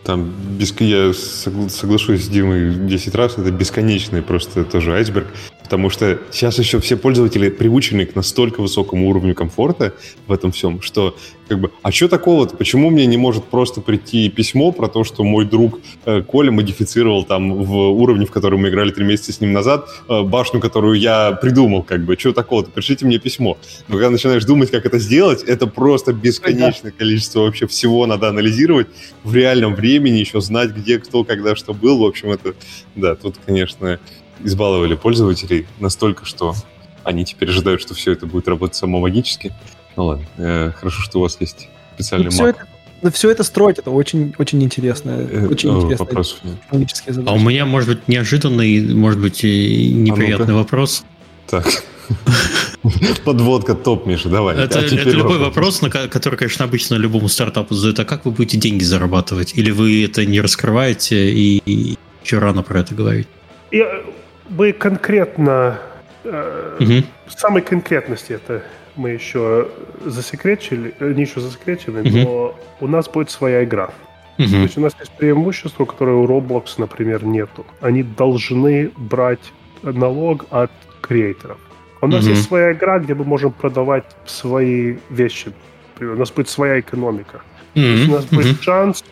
Там, я соглашусь с Димой 10 раз, это бесконечный просто тоже айсберг, потому что сейчас еще все пользователи приучены к настолько высокому уровню комфорта в этом всем, что как бы, а что такого-то? Почему мне не может просто прийти письмо про то, что мой друг э, Коля модифицировал там в уровне, в котором мы играли три месяца с ним назад, э, башню, которую я придумал, как бы, что такого-то? Пришлите мне письмо. Но когда начинаешь думать, как это сделать, это просто бесконечное количество вообще всего надо анализировать в реальном времени, еще знать, где, кто, когда, что был. В общем, это, да, тут, конечно, избаловали пользователей настолько, что они теперь ожидают, что все это будет работать само магически. Ну ладно, э, хорошо, что у вас есть специальный ну, все Это, ну, все это строить, это очень, очень интересно. Э, очень э, интересно. А у меня, может быть, неожиданный, может быть, неприятный а ну вопрос. Так. Подводка топ, Миша, давай. Это, а это любой вопрос, на который, конечно, обычно любому стартапу задают. А как вы будете деньги зарабатывать? Или вы это не раскрываете и еще рано про это говорить? Я, мы конкретно, э, угу. самой конкретности это мы еще засекречили, не еще засекречили, угу. но у нас будет своя игра. Угу. То есть у нас есть преимущество, которое у Roblox, например, нету. Они должны брать налог от креаторов. У нас угу. есть своя игра, где мы можем продавать свои вещи. У нас будет своя экономика. Mm-hmm. у нас будет mm-hmm. шанс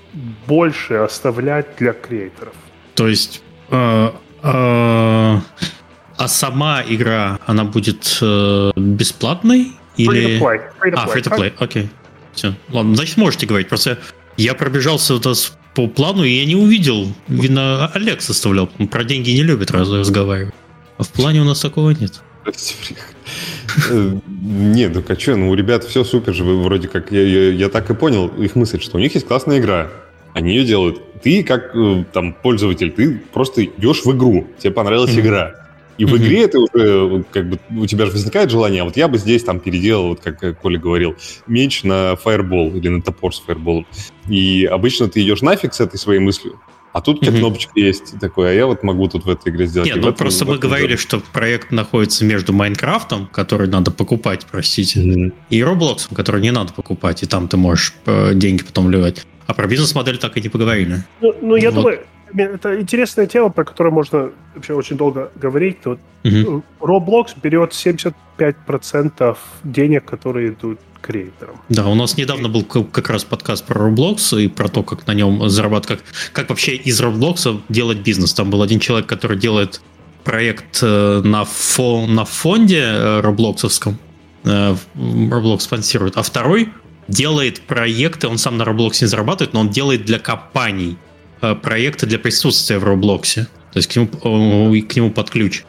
больше оставлять для креаторов. То есть э, а сама игра, она будет э, бесплатной? Или... Free to play. А, free to play, окей. Все. Ладно, значит, можете говорить. Просто я пробежался вот по плану, и я не увидел. Видно, Олег составлял. Про деньги не любит разговаривать. А в плане у нас такого нет. Нет, ну а что, ну у ребят все супер же, вроде как, я, я, я так и понял их мысль, что у них есть классная игра, они ее делают. Ты, как э, там пользователь, ты просто идешь в игру, тебе понравилась mm-hmm. игра. И в игре это уже, как бы, у тебя же возникает желание, а вот я бы здесь там переделал, вот как Коля говорил, меч на фаербол или на топор с фаерболом. И обычно ты идешь нафиг с этой своей мыслью, а тут у тебя mm-hmm. кнопочка есть такой, а я вот могу тут в этой игре сделать. Нет, ну этом, просто мы говорили, делать. что проект находится между Майнкрафтом, который надо покупать, простите, mm-hmm. и Роблоксом, который не надо покупать, и там ты можешь э, деньги потом вливать. А про бизнес-модель так и не поговорили. Ну, ну я вот. думаю, это интересная тема, про которую можно вообще очень долго говорить. Вот угу. Roblox берет 75% денег, которые идут креаторам. Да, у нас недавно был как раз подкаст про Roblox и про то, как на нем зарабатывать, как, как вообще из Roblox делать бизнес. Там был один человек, который делает проект э, на, фон, на фонде роблоксовском, э, Roblox спонсирует, а второй делает проекты, он сам на Roblox не зарабатывает, но он делает для компаний Э, проекты для присутствия в Роблоксе. То есть к нему, к нему под ключ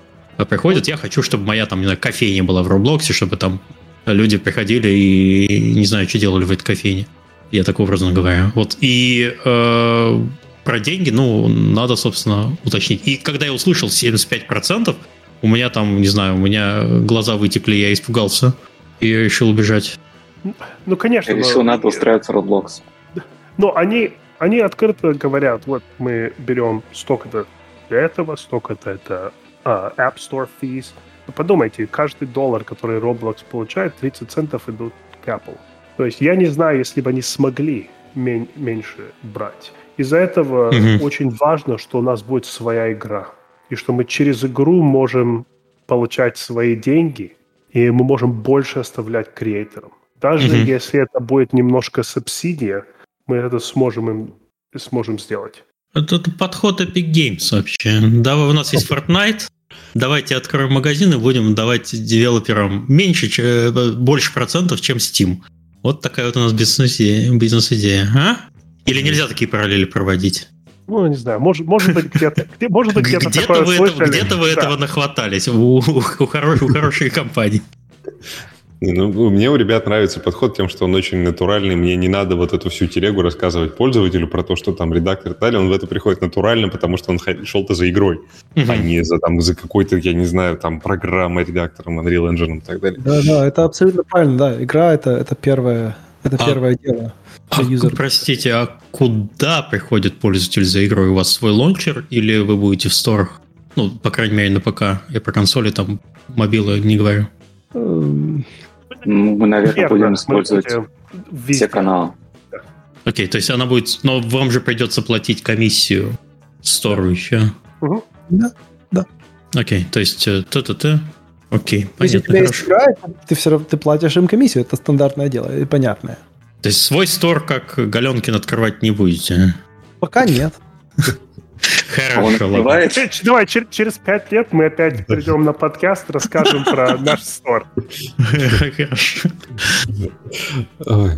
приходят. Я хочу, чтобы моя там, не знаю, кофейня была в Роблоксе, чтобы там люди приходили и не знаю, что делали в этой кофейне. Я так образно говорю. Вот. И э, про деньги, ну, надо, собственно, уточнить. И когда я услышал 75%, у меня там, не знаю, у меня глаза вытекли, я испугался и решил убежать. Ну, конечно. Я решил, но... надо устраиваться Roblox. Но они они открыто говорят, вот мы берем столько-то для этого, столько-то это uh, App Store fees. Но подумайте, каждый доллар, который Roblox получает, 30 центов идут к Apple. То есть я не знаю, если бы они смогли мен- меньше брать. Из-за этого mm-hmm. очень важно, что у нас будет своя игра. И что мы через игру можем получать свои деньги, и мы можем больше оставлять креаторам. Даже mm-hmm. если это будет немножко субсидия, мы это сможем им сможем сделать. Это подход Epic Games вообще. Да, у нас есть Fortnite. Давайте откроем магазин и будем давать девелоперам меньше, больше процентов, чем Steam. Вот такая вот у нас бизнес-идея. А? Или нельзя такие параллели проводить? Ну, не знаю, может, может быть, где-то где, может быть, где-то, где-то вы слышали. Где-то вы да. этого нахватались у, у, у, хорошей, у хорошей компании. Ну, мне у ребят нравится подход тем, что он очень натуральный. Мне не надо вот эту всю телегу рассказывать пользователю про то, что там редактор и так далее. Он в это приходит натурально, потому что он шел-то за игрой, uh-huh. а не за, там, за какой-то, я не знаю, там, программой, редактором, Unreal Engine и так далее. Да-да, это абсолютно правильно, да. Игра это, — это первое, Это а, первое дело. А, юзер. Простите, а куда приходит пользователь за игрой? У вас свой лончер или вы будете в сторах? Ну, по крайней мере, на ПК. Я про консоли там мобилы не говорю. Мы, наверное, Верно. будем использовать все каналы. Окей, то есть она будет... Но вам же придется платить комиссию стору еще. Угу. Да, да. Окей, то есть т-т-т. Окей, Если понятно, хорошо. Игра, ты все равно ты платишь им комиссию, это стандартное дело, и понятное. То есть свой стор, как Галенкин, открывать не будете? Пока нет. Хорошо, ладно. Давай, через пять лет мы опять придем на подкаст, расскажем про наш стор. Э,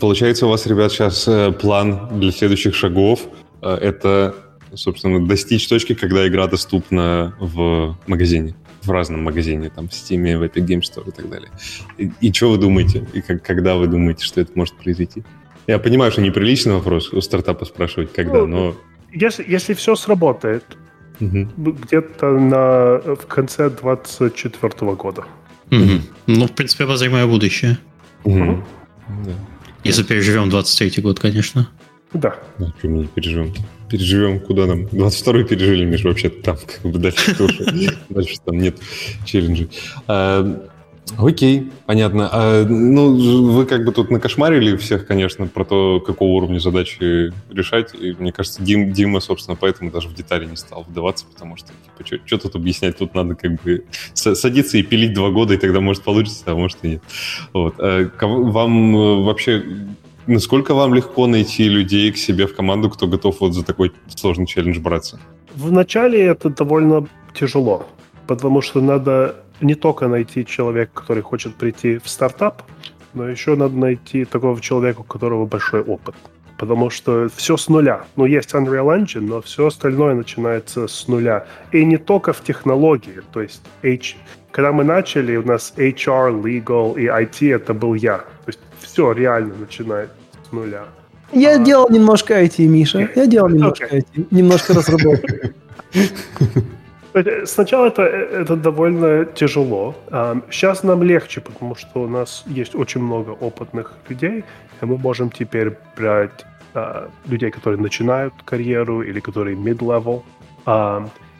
получается, у вас, ребят, сейчас э, план для следующих шагов. Э, это, собственно, достичь точки, когда игра доступна в магазине в разном магазине, там, в Steam, в Epic Games Store и так далее. И, и что вы думаете? И как, когда вы думаете, что это может произойти? Я понимаю, что неприличный вопрос у стартапа спрашивать, когда, ну, но... Если, если все сработает, угу. где-то на, в конце 2024 года. Угу. Ну, в принципе, обозримое будущее. Угу. Да. Если переживем 23 год, конечно. Да. Ну, что мы не переживем? Переживем, куда нам? 22-й пережили, Миш, вообще там, как бы дальше Дальше там нет челленджей. Окей, понятно. А, ну, вы как бы тут накошмарили всех, конечно, про то, какого уровня задачи решать. И мне кажется, Дим, Дима, собственно, поэтому даже в детали не стал вдаваться, потому что, типа, что тут объяснять? Тут надо как бы садиться и пилить два года, и тогда может получится, а может и нет. Вот. А, вам э, вообще Насколько вам легко найти людей к себе в команду, кто готов вот за такой сложный челлендж браться? Вначале это довольно тяжело, потому что надо не только найти человека, который хочет прийти в стартап, но еще надо найти такого человека, у которого большой опыт. Потому что все с нуля. Ну, есть Unreal Engine, но все остальное начинается с нуля. И не только в технологии. То есть, H... когда мы начали, у нас HR, Legal и IT это был я. То есть, все реально начинает с нуля. Я а... делал немножко IT, Миша. Я делал немножко okay. IT. Немножко разработки. Сначала это, это довольно тяжело. Сейчас нам легче, потому что у нас есть очень много опытных людей, и мы можем теперь брать а, людей, которые начинают карьеру или которые mid-level.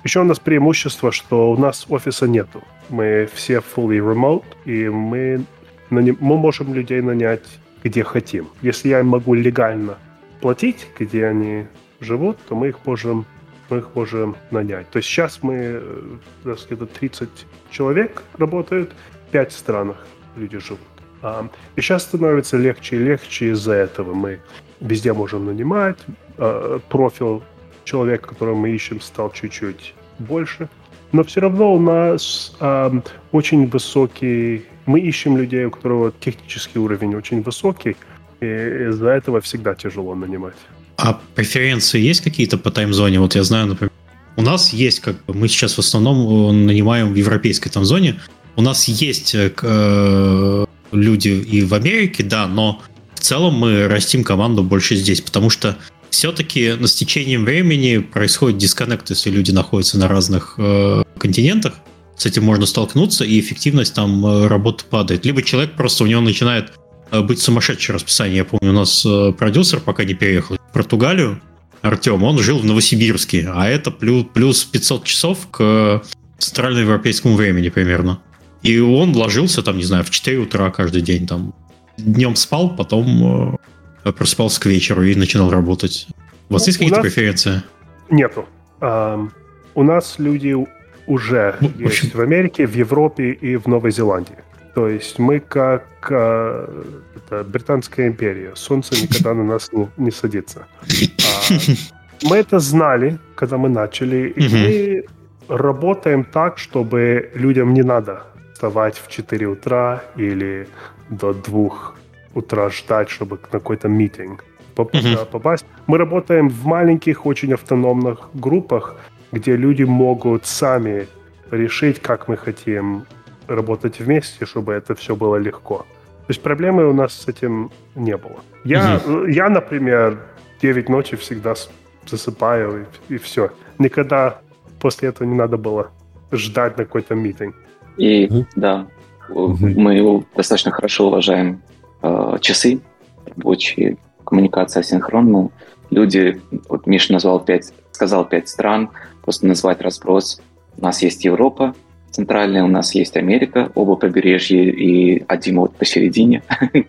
Еще у нас преимущество, что у нас офиса нету. Мы все fully remote, и мы, мы можем людей нанять где хотим. Если я им могу легально платить, где они живут, то мы их можем, мы их можем нанять. То есть сейчас мы, э, где-то 30 человек работают, в 5 странах люди живут. А, и сейчас становится легче и легче из-за этого. Мы везде можем нанимать. А, профиль человека, которого мы ищем, стал чуть-чуть больше. Но все равно у нас а, очень высокий мы ищем людей, у которого технический уровень очень высокий, и из-за этого всегда тяжело нанимать. А преференции есть какие-то по таймзоне? Вот я знаю, например, у нас есть, как бы, мы сейчас в основном э, нанимаем в европейской таймзоне. У нас есть э, э, люди и в Америке, да, но в целом мы растим команду больше здесь, потому что все-таки с течением времени происходит дисконнект, если люди находятся на разных э, континентах с этим можно столкнуться, и эффективность там э, работы падает. Либо человек просто у него начинает быть сумасшедшее расписание. Я помню, у нас э, продюсер, пока не переехал в Португалию, Артем, он жил в Новосибирске, а это плюс, плюс 500 часов к центральноевропейскому времени примерно. И он ложился там, не знаю, в 4 утра каждый день. Там днем спал, потом просыпался к вечеру и начинал работать. У вас ну, есть какие-то нас... преференции? Нету. Um, у нас люди уже ну, есть общем... в Америке, в Европе и в Новой Зеландии. То есть мы как э, это, британская империя. Солнце никогда на нас не, не садится. А, мы это знали, когда мы начали, и мы работаем так, чтобы людям не надо вставать в 4 утра или до 2 утра ждать, чтобы на какой-то митинг попасть. Мы работаем в маленьких, очень автономных группах, где люди могут сами решить, как мы хотим работать вместе, чтобы это все было легко. То есть проблемы у нас с этим не было. Я, угу. я например, 9 ночи всегда засыпаю, и, и все. Никогда после этого не надо было ждать на какой-то митинг. И угу. да, угу. мы его достаточно хорошо уважаем э, часы рабочие, коммуникация синхронная. Люди, вот Миша назвал пять, сказал пять стран, просто назвать разброс. У нас есть Европа, центральная, у нас есть Америка, оба побережья и один вот посередине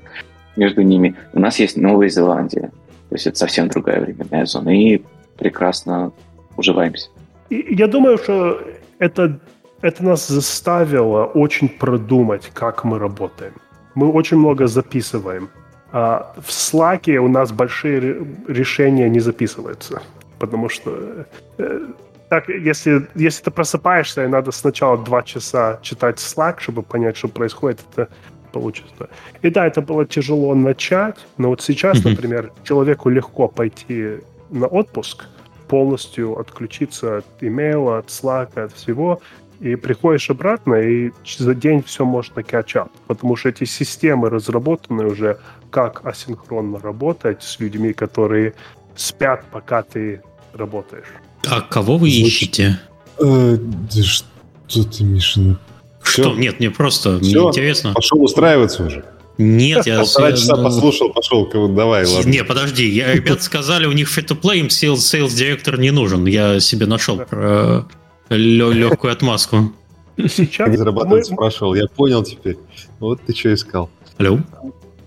между ними. У нас есть Новая Зеландия. То есть это совсем другая временная зона. И прекрасно уживаемся. Я думаю, что это, это нас заставило очень продумать, как мы работаем. Мы очень много записываем. А в Slack у нас большие решения не записываются, потому что э, так, если, если ты просыпаешься, и надо сначала два часа читать Slack, чтобы понять, что происходит, это получится. И да, это было тяжело начать, но вот сейчас, mm-hmm. например, человеку легко пойти на отпуск, полностью отключиться от имейла, от Slack, от всего, и приходишь обратно, и за день все можно catch потому что эти системы разработаны уже, как асинхронно работать с людьми, которые спят, пока ты работаешь. А кого вы Звучит... ищете? Э, да что ты, Миша? Ну, что? Нет, мне просто Все? интересно. Пошел устраиваться уже. Нет, я... Полтора часа послушал, пошел, давай, ладно. Не, подожди, я, ребята сказали, у них free-to-play, им sales, sales директор не нужен. Я себе нашел про легкую отмазку. Сейчас зарабатывать мы... спрашивал, я понял теперь. Вот ты что искал. Алло?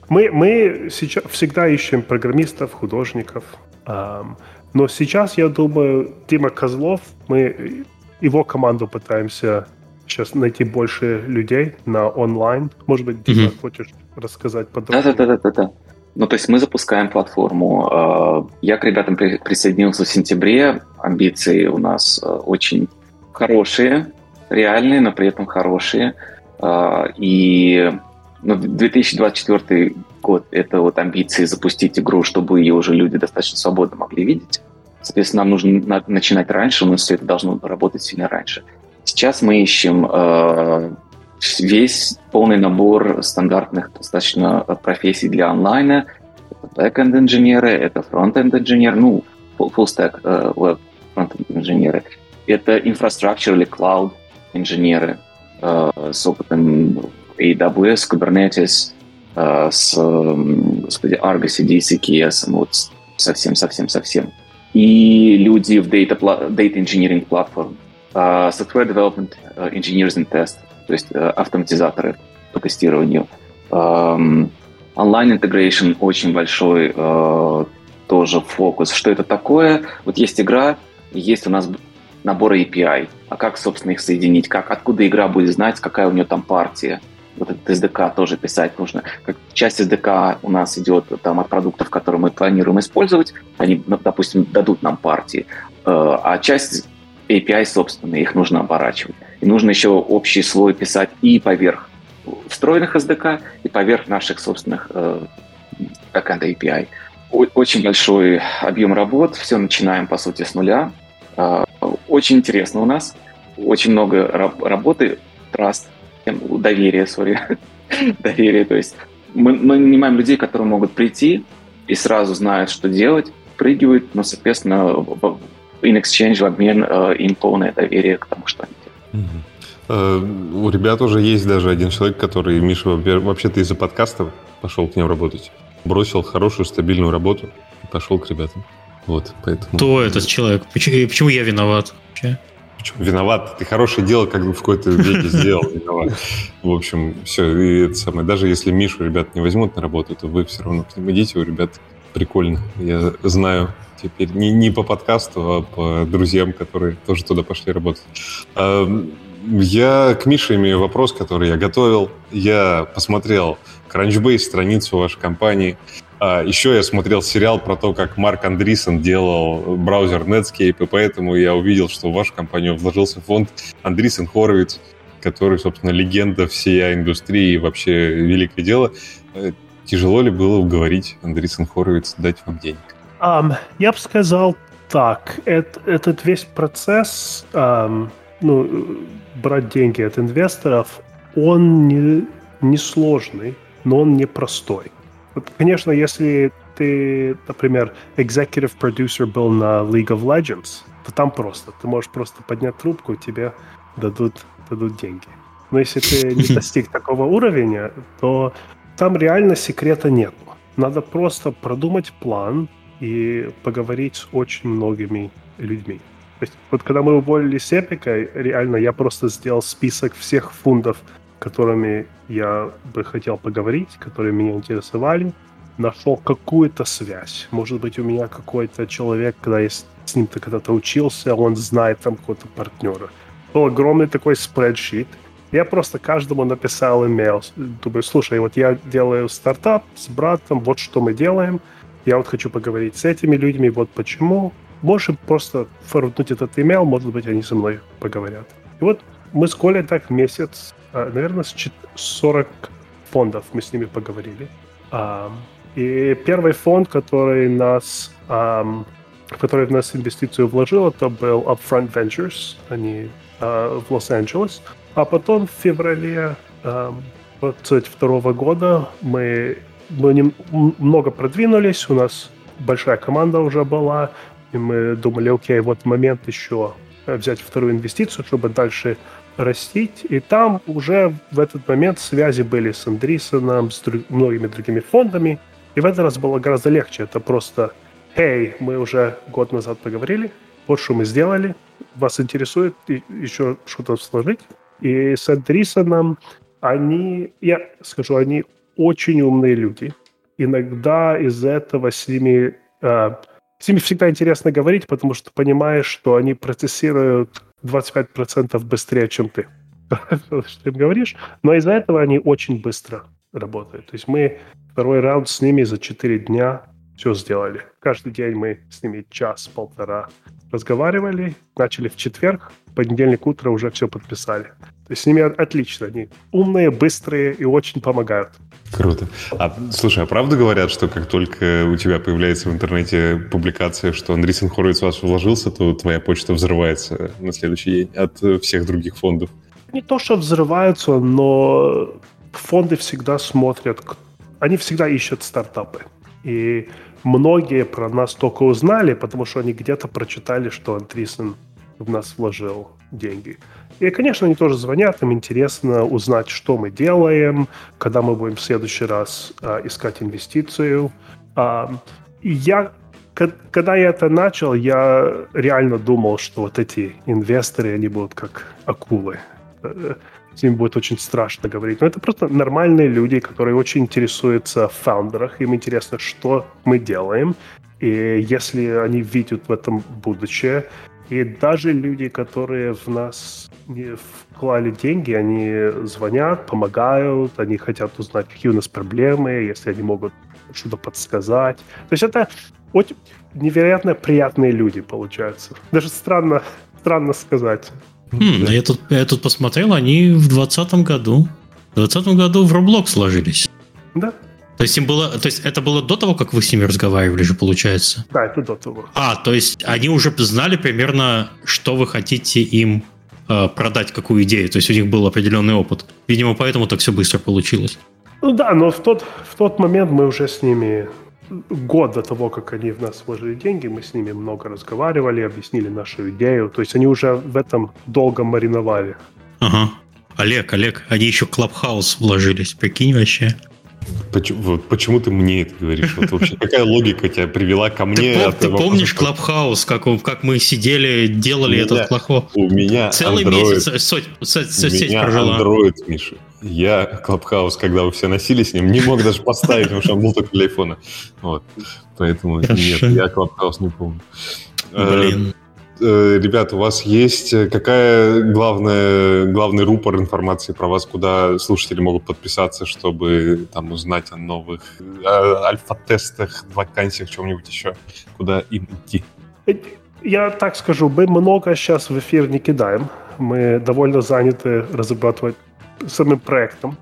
Мы, мы сейчас всегда ищем программистов, художников. Эм, но сейчас, я думаю, Дима Козлов, мы его команду пытаемся сейчас найти больше людей на онлайн. Может быть, Дима, mm-hmm. хочешь рассказать подробнее? Да-да-да-да-да. Ну, то есть мы запускаем платформу. А, я к ребятам присоединился в сентябре. Амбиции у нас а, очень хорошие, реальные, но при этом хорошие. А, и ну, 2024 год — это вот амбиции запустить игру, чтобы ее уже люди достаточно свободно могли видеть. Соответственно, нам нужно начинать раньше, но все это должно работать сильно раньше. Сейчас мы ищем э, весь полный набор стандартных достаточно профессий для онлайна. Это back-end инженеры, это front-end инженеры, ну, full-stack э, web front-end инженеры. Это infrastructure или cloud инженеры э, с опытом AWS, Kubernetes, э, с, господи, Argo CD, CKS, вот совсем-совсем-совсем. И люди в data, data engineering platform, uh, software development uh, engineers and test, то есть автоматизаторы по тестированию. Um, Online integration очень большой тоже фокус. Что это такое? Вот есть игра, есть у нас набор API. А как, собственно, их соединить? Как, откуда игра будет знать, какая у нее там партия? Вот этот SDK тоже писать нужно. Как часть SDK у нас идет там от продуктов, которые мы планируем использовать. Они, ну, допустим, дадут нам партии. Э, а часть API, собственно, их нужно оборачивать. И нужно еще общий слой писать и поверх встроенных SDK, и поверх наших собственных э, backend API. Очень большой объем работ. Все начинаем, по сути, с нуля. Э, очень интересно у нас. Очень много работы, траст, доверие, сори, доверие. То есть мы, мы нанимаем людей, которые могут прийти и сразу знают, что делать, прыгивают, но, соответственно, в, in exchange, в обмен э, им полное доверие к тому, что они делают. Угу. У ребят уже есть даже один человек, который, Миша, вообще-то из-за подкастов пошел к ним работать. Бросил хорошую, стабильную работу и пошел к ребятам. Вот, поэтому... Кто этот человек? Почему, почему я виноват? Вообще? Почему виноват? Ты хорошее дело как бы в какой-то веке сделал, виноват. В общем, все, и это самое. Даже если Мишу ребят не возьмут на работу, то вы все равно к ним идите, у ребят прикольно. Я знаю теперь не, не по подкасту, а по друзьям, которые тоже туда пошли работать. Я к Мише имею вопрос, который я готовил. Я посмотрел Crunchbase, страницу вашей компании. А, еще я смотрел сериал про то, как Марк Андрисен делал браузер Netscape, и поэтому я увидел, что в вашу компанию вложился фонд Андрисен Хоровиц, который, собственно, легенда всей индустрии и вообще великое дело. Э, тяжело ли было уговорить Андрисен Хоровиц дать вам денег? Um, я бы сказал так. Это, этот весь процесс, um, ну, брать деньги от инвесторов, он не, не сложный, но он непростой. Вот, конечно, если ты, например, executive producer был на League of Legends, то там просто. Ты можешь просто поднять трубку, тебе дадут, дадут деньги. Но если ты не достиг такого уровня, то там реально секрета нет. Надо просто продумать план и поговорить с очень многими людьми. То есть, вот когда мы уволились с Эпика, реально я просто сделал список всех фундов, которыми я бы хотел поговорить, которые меня интересовали, нашел какую-то связь. Может быть, у меня какой-то человек, когда я с ним-то когда-то учился, он знает там какого-то партнера. Был огромный такой спредшит. Я просто каждому написал имейл. Думаю, слушай, вот я делаю стартап с братом, вот что мы делаем. Я вот хочу поговорить с этими людьми, вот почему. Можем просто форварднуть этот имейл, может быть, они со мной поговорят. И вот мы с Колей так месяц, наверное, с 40 фондов мы с ними поговорили. И первый фонд, который нас, который в нас инвестицию вложил, это был Upfront Ventures, они uh, в Лос-Анджелес. А потом в феврале um, 22 года мы, мы много продвинулись, у нас большая команда уже была, и мы думали, окей, вот момент еще взять вторую инвестицию, чтобы дальше растить. И там уже в этот момент связи были с Андрисоном, с друг, многими другими фондами. И в этот раз было гораздо легче. Это просто, эй, мы уже год назад поговорили, вот что мы сделали, вас интересует еще что-то сложить. И с Андрисоном они, я скажу, они очень умные люди. Иногда из этого с ними, э, с ними всегда интересно говорить, потому что понимаешь, что они процессируют 25% быстрее, чем ты. что им говоришь. Но из-за этого они очень быстро работают. То есть мы второй раунд с ними за 4 дня все сделали. Каждый день мы с ними час-полтора разговаривали, начали в четверг, в понедельник утро уже все подписали. То есть с ними отлично, они умные, быстрые и очень помогают. Круто. А слушай, а правда говорят, что как только у тебя появляется в интернете публикация, что Андрей Хоровиц у вас вложился, то твоя почта взрывается на следующий день от всех других фондов? Не то, что взрываются, но фонды всегда смотрят, они всегда ищут стартапы. И многие про нас только узнали, потому что они где-то прочитали, что Андрисен в нас вложил деньги. И, конечно, они тоже звонят, им интересно узнать, что мы делаем, когда мы будем в следующий раз а, искать инвестицию. А, и я, когда я это начал, я реально думал, что вот эти инвесторы, они будут как акулы. Э, с ними будет очень страшно говорить. Но это просто нормальные люди, которые очень интересуются в фаундерах. Им интересно, что мы делаем. И если они видят в этом будущее, и даже люди, которые в нас вклали деньги, они звонят, помогают, они хотят узнать, какие у нас проблемы, если они могут что-то подсказать. То есть это очень невероятно приятные люди, получаются. Даже странно, странно сказать. Хм, я, тут, я тут посмотрел, они в 2020 году. В 2020 году в Roblox сложились. Да. То есть им было, то есть это было до того, как вы с ними разговаривали же, получается? Да, это до того. А, то есть они уже знали примерно, что вы хотите им продать, какую идею. То есть у них был определенный опыт. Видимо, поэтому так все быстро получилось. Ну да, но в тот, в тот момент мы уже с ними год до того, как они в нас вложили деньги, мы с ними много разговаривали, объяснили нашу идею. То есть они уже в этом долго мариновали. Ага. Олег, Олег, они еще в Clubhouse вложились, прикинь вообще. Почему, почему ты мне это говоришь? Вот вообще, какая логика тебя привела ко мне? Ты, ты помнишь Clubhouse, как, как мы сидели, делали меня, этот Clubhouse? У меня Целый Android, месяц соть, у меня прожила. Android, Миша. Я Clubhouse, когда вы все носили с ним, не мог даже поставить, потому что он был только для айфона. Вот. Поэтому нет, я Clubhouse не помню. Блин. Э, ребят, у вас есть э, какая главная, главный рупор информации про вас, куда слушатели могут подписаться, чтобы там узнать о новых э, альфа-тестах, вакансиях, чем-нибудь еще, куда им идти? Я так скажу, мы много сейчас в эфир не кидаем. Мы довольно заняты разрабатывать самим проектом.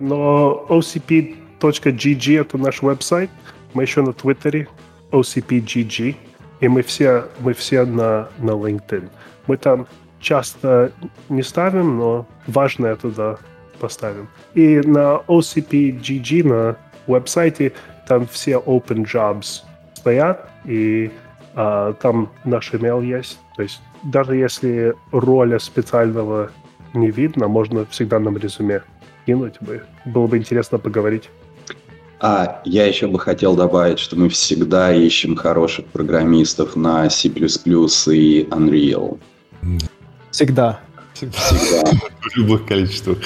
Но ocp.gg это наш веб-сайт. Мы еще на Твиттере ocp.gg. И мы все, мы все на, на LinkedIn. Мы там часто не ставим, но важное туда поставим. И на OCP.GG, на веб-сайте, там все open jobs стоят, и а, там наш email есть. То есть даже если роля специального не видно, можно всегда нам резюме кинуть бы. Было бы интересно поговорить. А я еще бы хотел добавить, что мы всегда ищем хороших программистов на C++ и Unreal. Всегда. Всегда. В любых количествах.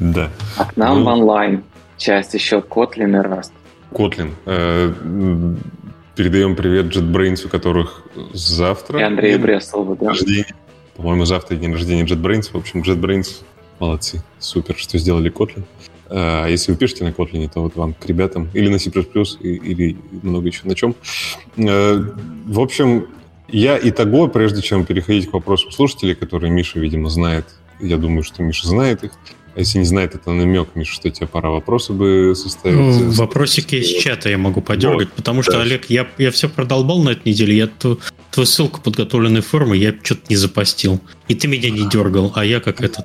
Да. А к нам ну, в онлайн часть еще Kotlin и Rust. Kotlin. Э, передаем привет JetBrains, у которых завтра... И Андрей Брестову, да. Рождение. По-моему, завтра день рождения JetBrains. В общем, JetBrains молодцы. Супер, что сделали Kotlin. А если вы пишете на Kotlin, то вот вам к ребятам или на C++, или много еще на чем. Э, в общем, я и того, прежде чем переходить к вопросам слушателей, которые Миша, видимо, знает, я думаю, что Миша знает их, а если не знает, это намек, Миша, что тебе пора вопросы бы составить. Ну, вопросики из чата я могу подергать, вот, потому что, да. Олег, я, я все продолбал на этой неделе, я ту, твою ссылку подготовленной формы я что-то не запостил. И ты меня не дергал, а я как это...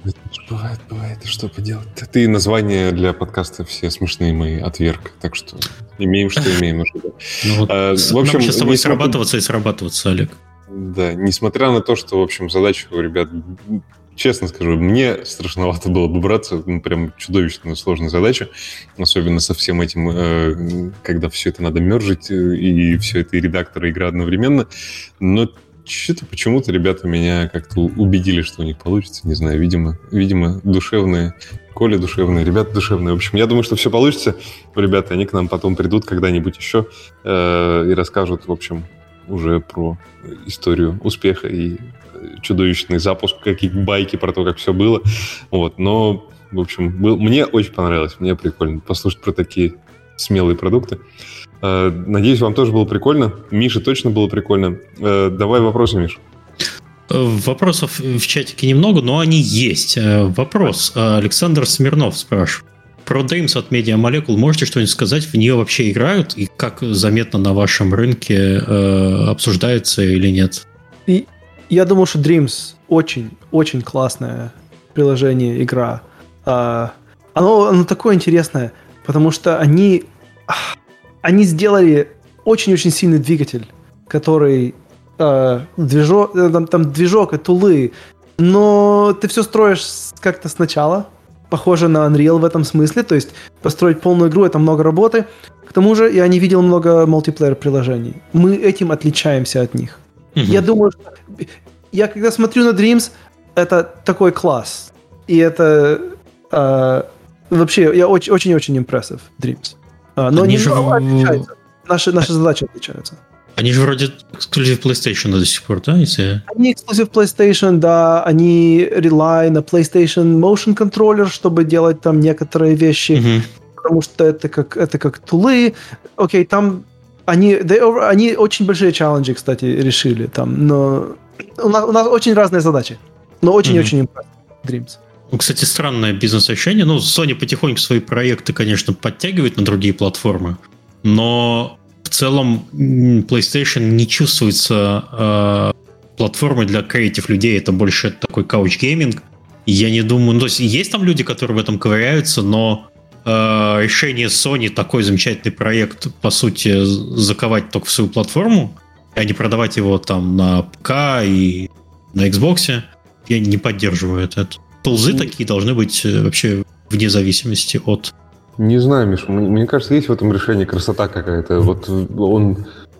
Бывает, бывает, что поделать. Ты названия для подкаста все смешные мои отверг, так что имеем, что имеем. Ну, вот, а, в общем, сейчас с тобой срабатываться и срабатываться, Олег. Да, несмотря на то, что, в общем, задача у ребят честно скажу, мне страшновато было бы браться, ну, прям чудовищно сложная задача, особенно со всем этим, э, когда все это надо мержить, э, и все это и редактор, и игра одновременно, но что-то почему-то ребята меня как-то убедили, что у них получится, не знаю, видимо, видимо, душевные, Коля душевные, ребята душевные. В общем, я думаю, что все получится. Ребята, они к нам потом придут когда-нибудь еще э, и расскажут, в общем, уже про историю успеха и чудовищный запуск, какие-то байки про то, как все было. Вот, но, в общем, был, мне очень понравилось, мне прикольно послушать про такие смелые продукты. Э, надеюсь, вам тоже было прикольно. Мише точно было прикольно. Э, давай вопросы, Миш. Э, вопросов в чатике немного, но они есть. Вопрос. Александр Смирнов спрашивает. Про Dreams от Media Molecule можете что-нибудь сказать? В нее вообще играют? И как заметно на вашем рынке э, обсуждается или нет? И я думаю, что Dreams очень, очень классное приложение, игра. А, оно, оно такое интересное, потому что они, они сделали очень-очень сильный двигатель, который а, движок, э, там, там движок и тулы, но ты все строишь как-то сначала, похоже на Unreal в этом смысле, то есть построить полную игру это много работы. К тому же я не видел много мультиплеер приложений. Мы этим отличаемся от них. Угу. Я думаю, что я когда смотрю на Dreams, это такой класс. И это э, вообще, я очень-очень импрессив Dreams. А, но они, же... отличаются. Наши, наши задачи отличаются. Они же вроде эксклюзив PlayStation до сих пор, да? Если... Они эксклюзив PlayStation, да. Они rely на PlayStation Motion Controller, чтобы делать там некоторые вещи. Mm-hmm. Потому что это как, это как тулы. Окей, там они, they, они очень большие челленджи, кстати, решили там, но у нас, у нас очень разные задачи, но очень-очень mm-hmm. Dreams. Ну, кстати, странное бизнес-ощущение. Ну, Sony потихоньку свои проекты, конечно, подтягивает на другие платформы, но в целом PlayStation не чувствуется э, платформой для креатив людей. Это больше такой couch gaming. Я не думаю... Ну, то есть есть там люди, которые в этом ковыряются, но э, решение Sony такой замечательный проект, по сути, заковать только в свою платформу, а не продавать его там на ПК и на Xbox, я не поддерживаю это. Тулзы такие должны быть э, вообще вне зависимости от... Не знаю, Миша, мне кажется, есть в этом решении красота какая-то. Вот он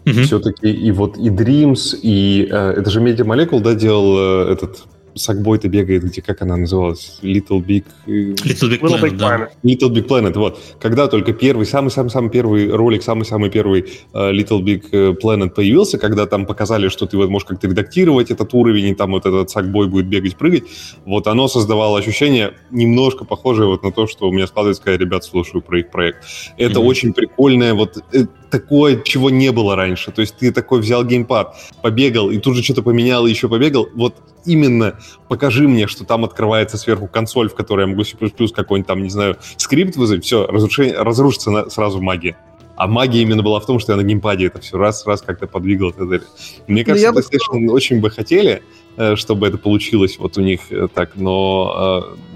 угу. все-таки и вот и Dreams, и э, это же Media Molecule, да, делал э, этот Сакбой-то бегает, где, как она называлась? Little Big... Little Big Planet, Little Big да. Planet. Little Big Planet, вот. Когда только первый, самый-самый-самый первый ролик, самый-самый первый uh, Little Big э, Planet появился, когда там показали, что ты вот можешь как-то редактировать этот уровень, и там вот этот Сакбой будет бегать, прыгать, вот оно создавало ощущение немножко похожее вот на то, что у меня складывается, когда ребят слушаю про их проект. Это mm-hmm. очень прикольное, вот э, такое, чего не было раньше. То есть ты такой взял геймпад, побегал, и тут же что-то поменял, и еще побегал. Вот именно покажи мне, что там открывается сверху консоль, в которой я могу C++ какой-нибудь там, не знаю, скрипт вызвать, все, разрушение, разрушится на, сразу магия. А магия именно была в том, что я на геймпаде это все раз-раз как-то подвигал. Мне ну, кажется, PlayStation бы... очень бы хотели, э, чтобы это получилось вот у них э, так, но э,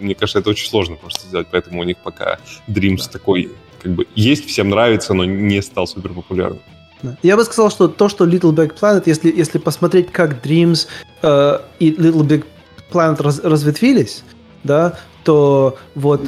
мне кажется, это очень сложно просто сделать, поэтому у них пока Dreams да. такой как бы есть, всем нравится, но не стал супер популярным. Я бы сказал, что то, что Little Big Planet, если, если посмотреть, как Dreams э, и Little Big Planet раз, разветвились, да, то вот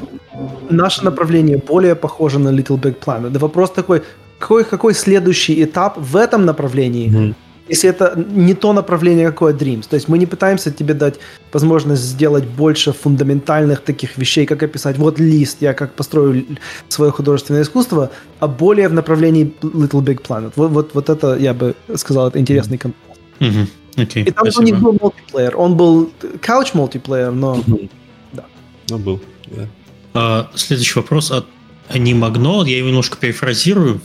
наше направление более похоже на Little Big Planet. Да вопрос такой, какой, какой следующий этап в этом направлении, mm-hmm. Если это не то направление, какое Dreams. То есть мы не пытаемся тебе дать возможность сделать больше фундаментальных таких вещей, как описать вот лист, я как построю свое художественное искусство, а более в направлении Little Big Planet. Вот, вот, вот это, я бы сказал, это интересный mm-hmm. контраст. Mm-hmm. Okay, И там спасибо. у них был мультиплеер. Он был couch мультиплеер, но... Mm-hmm. Да. Ну, был, да. А, следующий вопрос от Анимагно. Я его немножко перефразирую.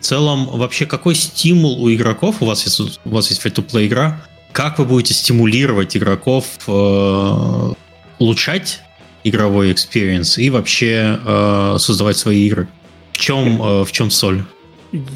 В целом, вообще, какой стимул у игроков? У вас есть, у вас есть free-to-play игра. Как вы будете стимулировать игроков э, улучшать игровой experience и вообще э, создавать свои игры? В чем, э, в чем соль?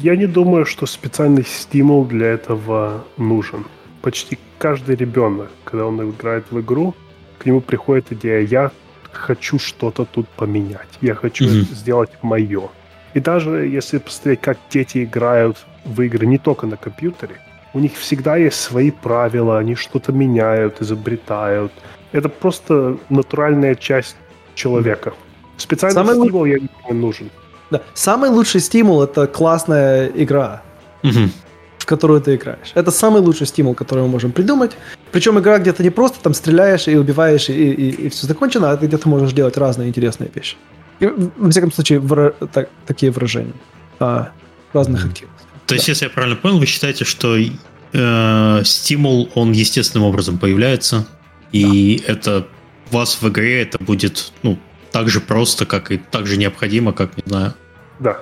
Я не думаю, что специальный стимул для этого нужен. Почти каждый ребенок, когда он играет в игру, к нему приходит идея, я хочу что-то тут поменять, я хочу mm-hmm. сделать мое. И даже если посмотреть, как дети играют в игры не только на компьютере, у них всегда есть свои правила, они что-то меняют, изобретают. Это просто натуральная часть человека. Специальный Самый... стимул я не нужен. Да. Самый лучший стимул это классная игра, угу. в которую ты играешь. Это самый лучший стимул, который мы можем придумать. Причем игра, где ты не просто там стреляешь и убиваешь, и, и, и все закончено, а ты где-то можешь делать разные интересные вещи. И, во всяком случае, вра- так, такие выражения а, разных активностей. То да. есть, если я правильно понял, вы считаете, что э, стимул, он естественным образом появляется, и да. это у вас в игре это будет, ну, так же просто, как и так же необходимо, как, не знаю. Да.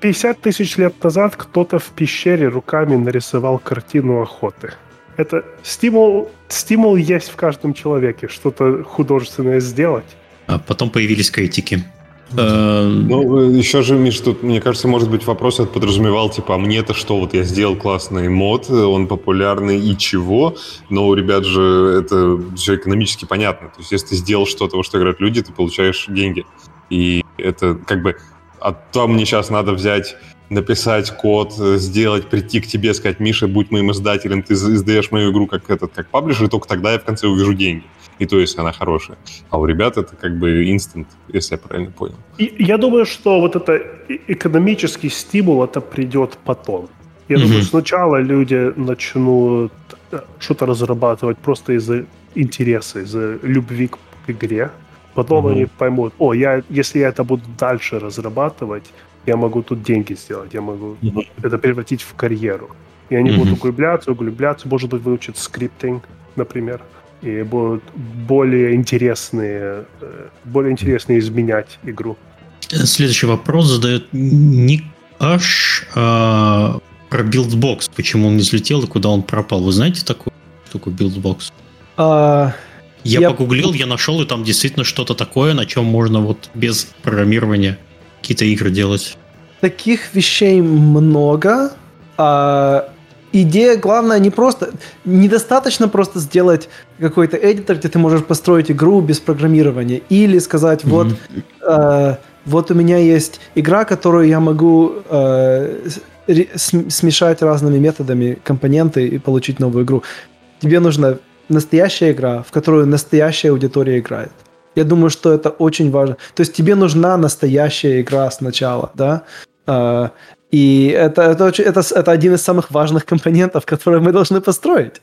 50 тысяч лет назад кто-то в пещере руками нарисовал картину охоты. Это стимул, стимул есть в каждом человеке, что-то художественное сделать. А потом появились критики. Э, ну, еще же, Миш, тут, мне кажется, может быть, вопрос это подразумевал, типа, а мне это что, вот я сделал классный мод, он популярный и чего, но у ребят же это все экономически понятно. То есть, если ты сделал что-то, во что играют люди, ты получаешь деньги. И это как бы... А то мне сейчас надо взять написать код, сделать, прийти к тебе, сказать, Миша, будь моим издателем, ты издаешь мою игру как этот, как паблишер, и только тогда я в конце увижу деньги и то есть она хорошая. А у ребят это как бы инстант, если я правильно понял. И я думаю, что вот это экономический стимул, это придет потом. Я mm-hmm. думаю, сначала люди начнут э, что-то разрабатывать просто из-за интереса, из-за любви к игре. Потом mm-hmm. они поймут, о, я, если я это буду дальше разрабатывать, я могу тут деньги сделать, я могу mm-hmm. это превратить в карьеру. И они mm-hmm. будут углубляться, углубляться, может быть, выучат скриптинг, например и будут более интересные, э, более интересные изменять игру. Следующий вопрос задает Ник Аш а, про Buildbox. Почему он не взлетел и куда он пропал? Вы знаете такую штуку Buildbox? А, я, я погуглил, я нашел, и там действительно что-то такое, на чем можно вот без программирования какие-то игры делать. Таких вещей много. А, идея главная не просто... Недостаточно просто сделать какой-то editor, где ты можешь построить игру без программирования. Или сказать, вот, mm-hmm. э, вот у меня есть игра, которую я могу э, смешать разными методами компоненты и получить новую игру. Тебе нужна настоящая игра, в которую настоящая аудитория играет. Я думаю, что это очень важно. То есть тебе нужна настоящая игра сначала, да? Uh, и это, это, это, это один из самых важных компонентов, которые мы должны построить.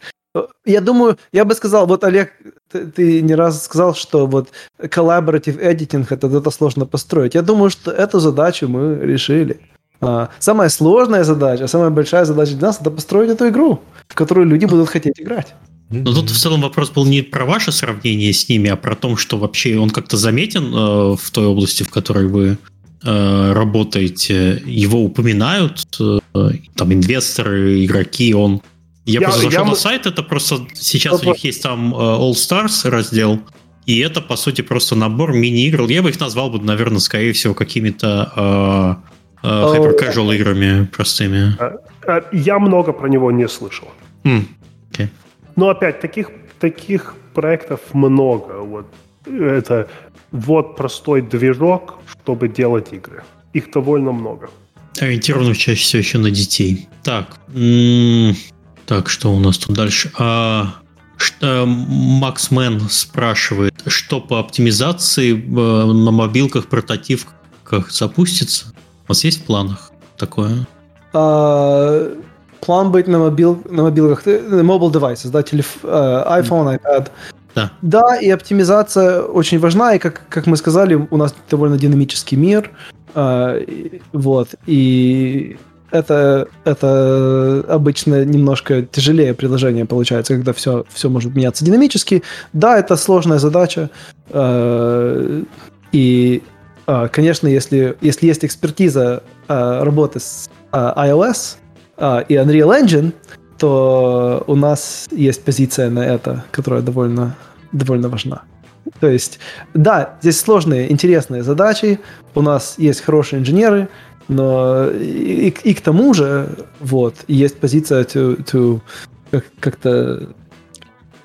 Я думаю, я бы сказал, вот, Олег, ты, ты не раз сказал, что вот collaborative editing это, это сложно построить. Я думаю, что эту задачу мы решили. А, самая сложная задача, самая большая задача для нас это построить эту игру, в которую люди будут хотеть играть. Но тут в целом вопрос был не про ваше сравнение с ними, а про то, что вообще он как-то заметен э, в той области, в которой вы Э, работаете, его упоминают, э, там инвесторы, игроки, он... Я, я просто зашел я... на сайт, это просто сейчас это... у них есть там э, All Stars раздел, и это, по сути, просто набор мини-игр. Я бы их назвал бы, наверное, скорее всего, какими-то э, э, hyper-casual играми простыми. Я много про него не слышал. Mm. Okay. Но опять, таких, таких проектов много. Вот это вот простой движок, чтобы делать игры. Их довольно много. Ориентированных чаще всего еще на детей. Так, так, что у нас тут дальше? А, Что, Макс Мэн спрашивает, что по оптимизации э, на мобилках, прототипках запустится? У вас есть в планах такое? А, план быть на, мобил, на мобилках, на mobile devices, да, телеф, э, iPhone, iPad. Да. да, и оптимизация очень важна, и как, как мы сказали, у нас довольно динамический мир, э, вот, и это, это обычно немножко тяжелее приложение получается, когда все, все может меняться динамически. Да, это сложная задача, э, и, э, конечно, если, если есть экспертиза э, работы с э, iOS э, и Unreal Engine, то у нас есть позиция на это, которая довольно, довольно важна. То есть, да, здесь сложные, интересные задачи, у нас есть хорошие инженеры, но и, и к тому же, вот, есть позиция to, to как, как-то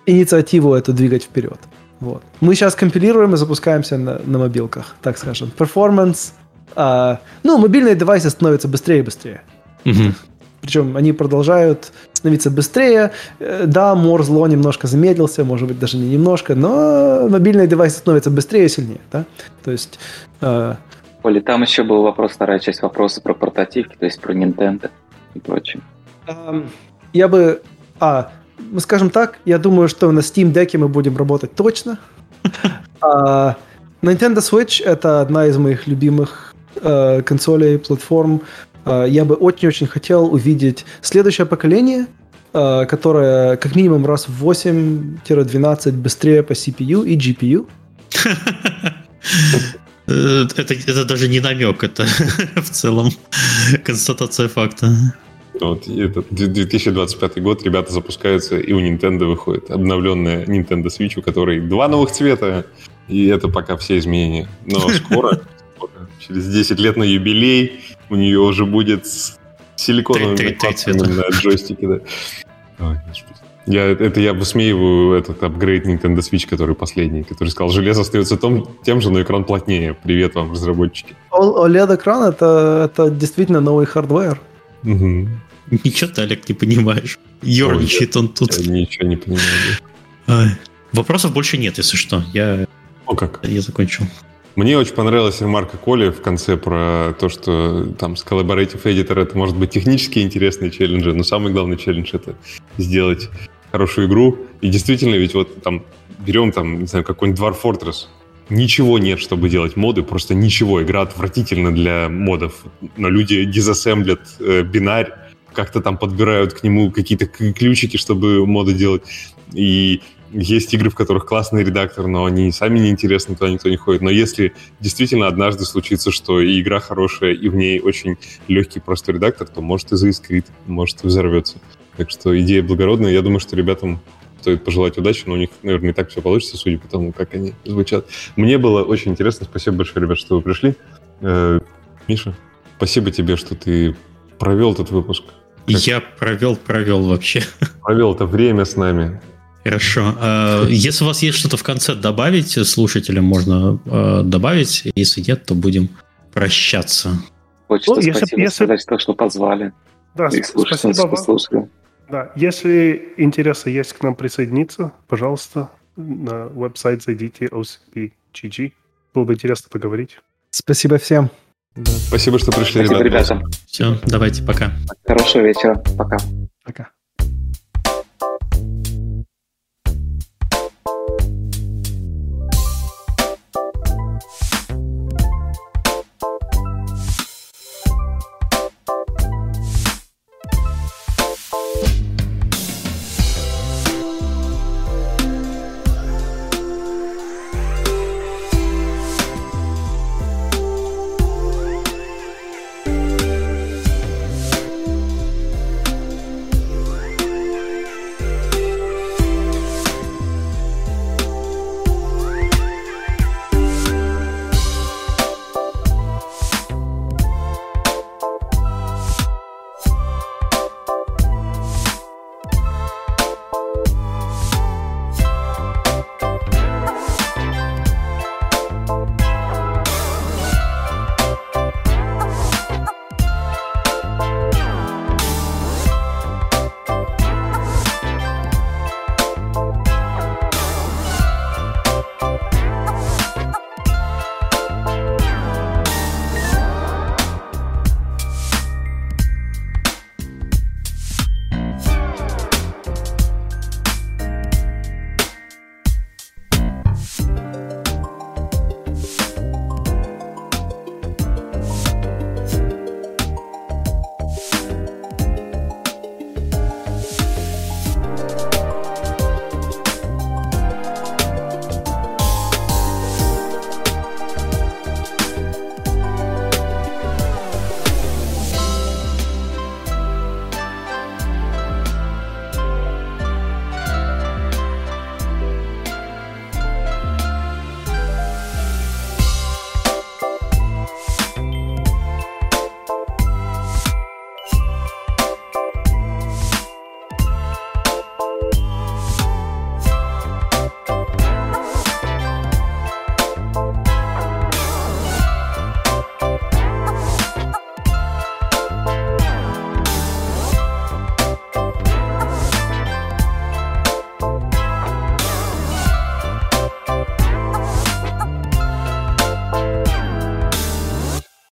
инициативу эту двигать вперед. Вот. Мы сейчас компилируем и запускаемся на, на мобилках, так скажем. Performance. А, ну, мобильные девайсы становятся быстрее и быстрее. Угу. Причем они продолжают становиться быстрее. Э, да, Moore's Law немножко замедлился, может быть, даже не немножко, но мобильные девайсы становятся быстрее и сильнее. Да? То есть э, Оля, там еще был вопрос, вторая часть вопроса про портативки, то есть про Nintendo и прочее. Я бы... А, скажем так, я думаю, что на Steam Deck мы будем работать точно. А, Nintendo Switch — это одна из моих любимых э, консолей, платформ. Э, я бы очень-очень хотел увидеть следующее поколение, э, которое как минимум раз в 8-12 быстрее по CPU и GPU. Э, это, это даже не намек, это в целом констатация факта. Вот, это 2025 год, ребята запускаются, и у Nintendo выходит обновленная Nintendo Switch, у которой два новых цвета, и это пока все изменения. Но скоро, через 10 лет на юбилей, у нее уже будет силиконовый на джойстике. Да. Ой, я, это я высмеиваю этот апгрейд Nintendo Switch, который последний, который сказал, железо остается том, тем же, но экран плотнее. Привет вам, разработчики. OLED-экран это, это действительно новый hardware. Угу. Ничего ты, Олег, не понимаешь. Ерничает он тут. Я ничего не понимаю. Вопросов больше нет, если что. Я, О, как? я закончил. Мне очень понравилась ремарка Коли в конце про то, что там с Collaborative Editor это может быть технически интересные челленджи, но самый главный челлендж это сделать хорошую игру. И действительно, ведь вот там берем там, не знаю, какой-нибудь Dwarf Fortress, ничего нет, чтобы делать моды, просто ничего. Игра отвратительна для модов, но люди дизассемблят э, бинарь, как-то там подбирают к нему какие-то ключики, чтобы моды делать. И есть игры, в которых классный редактор, но они сами неинтересны, туда никто не ходит. Но если действительно однажды случится, что и игра хорошая, и в ней очень легкий простой редактор, то может и заискрит, может и взорвется. Так что идея благородная. Я думаю, что ребятам стоит пожелать удачи, но у них, наверное, не так все получится, судя по тому, как они звучат. Мне было очень интересно. Спасибо большое, ребят, что вы пришли. Э, Миша, спасибо тебе, что ты провел этот выпуск. Как? Я провел, провел вообще. Провел это время с нами. Хорошо. А, если у вас есть что-то в конце добавить, слушателям можно а, добавить. Если нет, то будем прощаться. Хочется ну, если, спасибо если... сказать, что, что позвали. Да, и спасибо вам. Да, если интересы есть к нам присоединиться, пожалуйста, на веб-сайт зайдите OCP.GG. Было бы интересно поговорить. Спасибо всем. Да. Спасибо, что пришли, Спасибо, ребята. Все, давайте, пока. Хорошего вечера. Пока. Пока.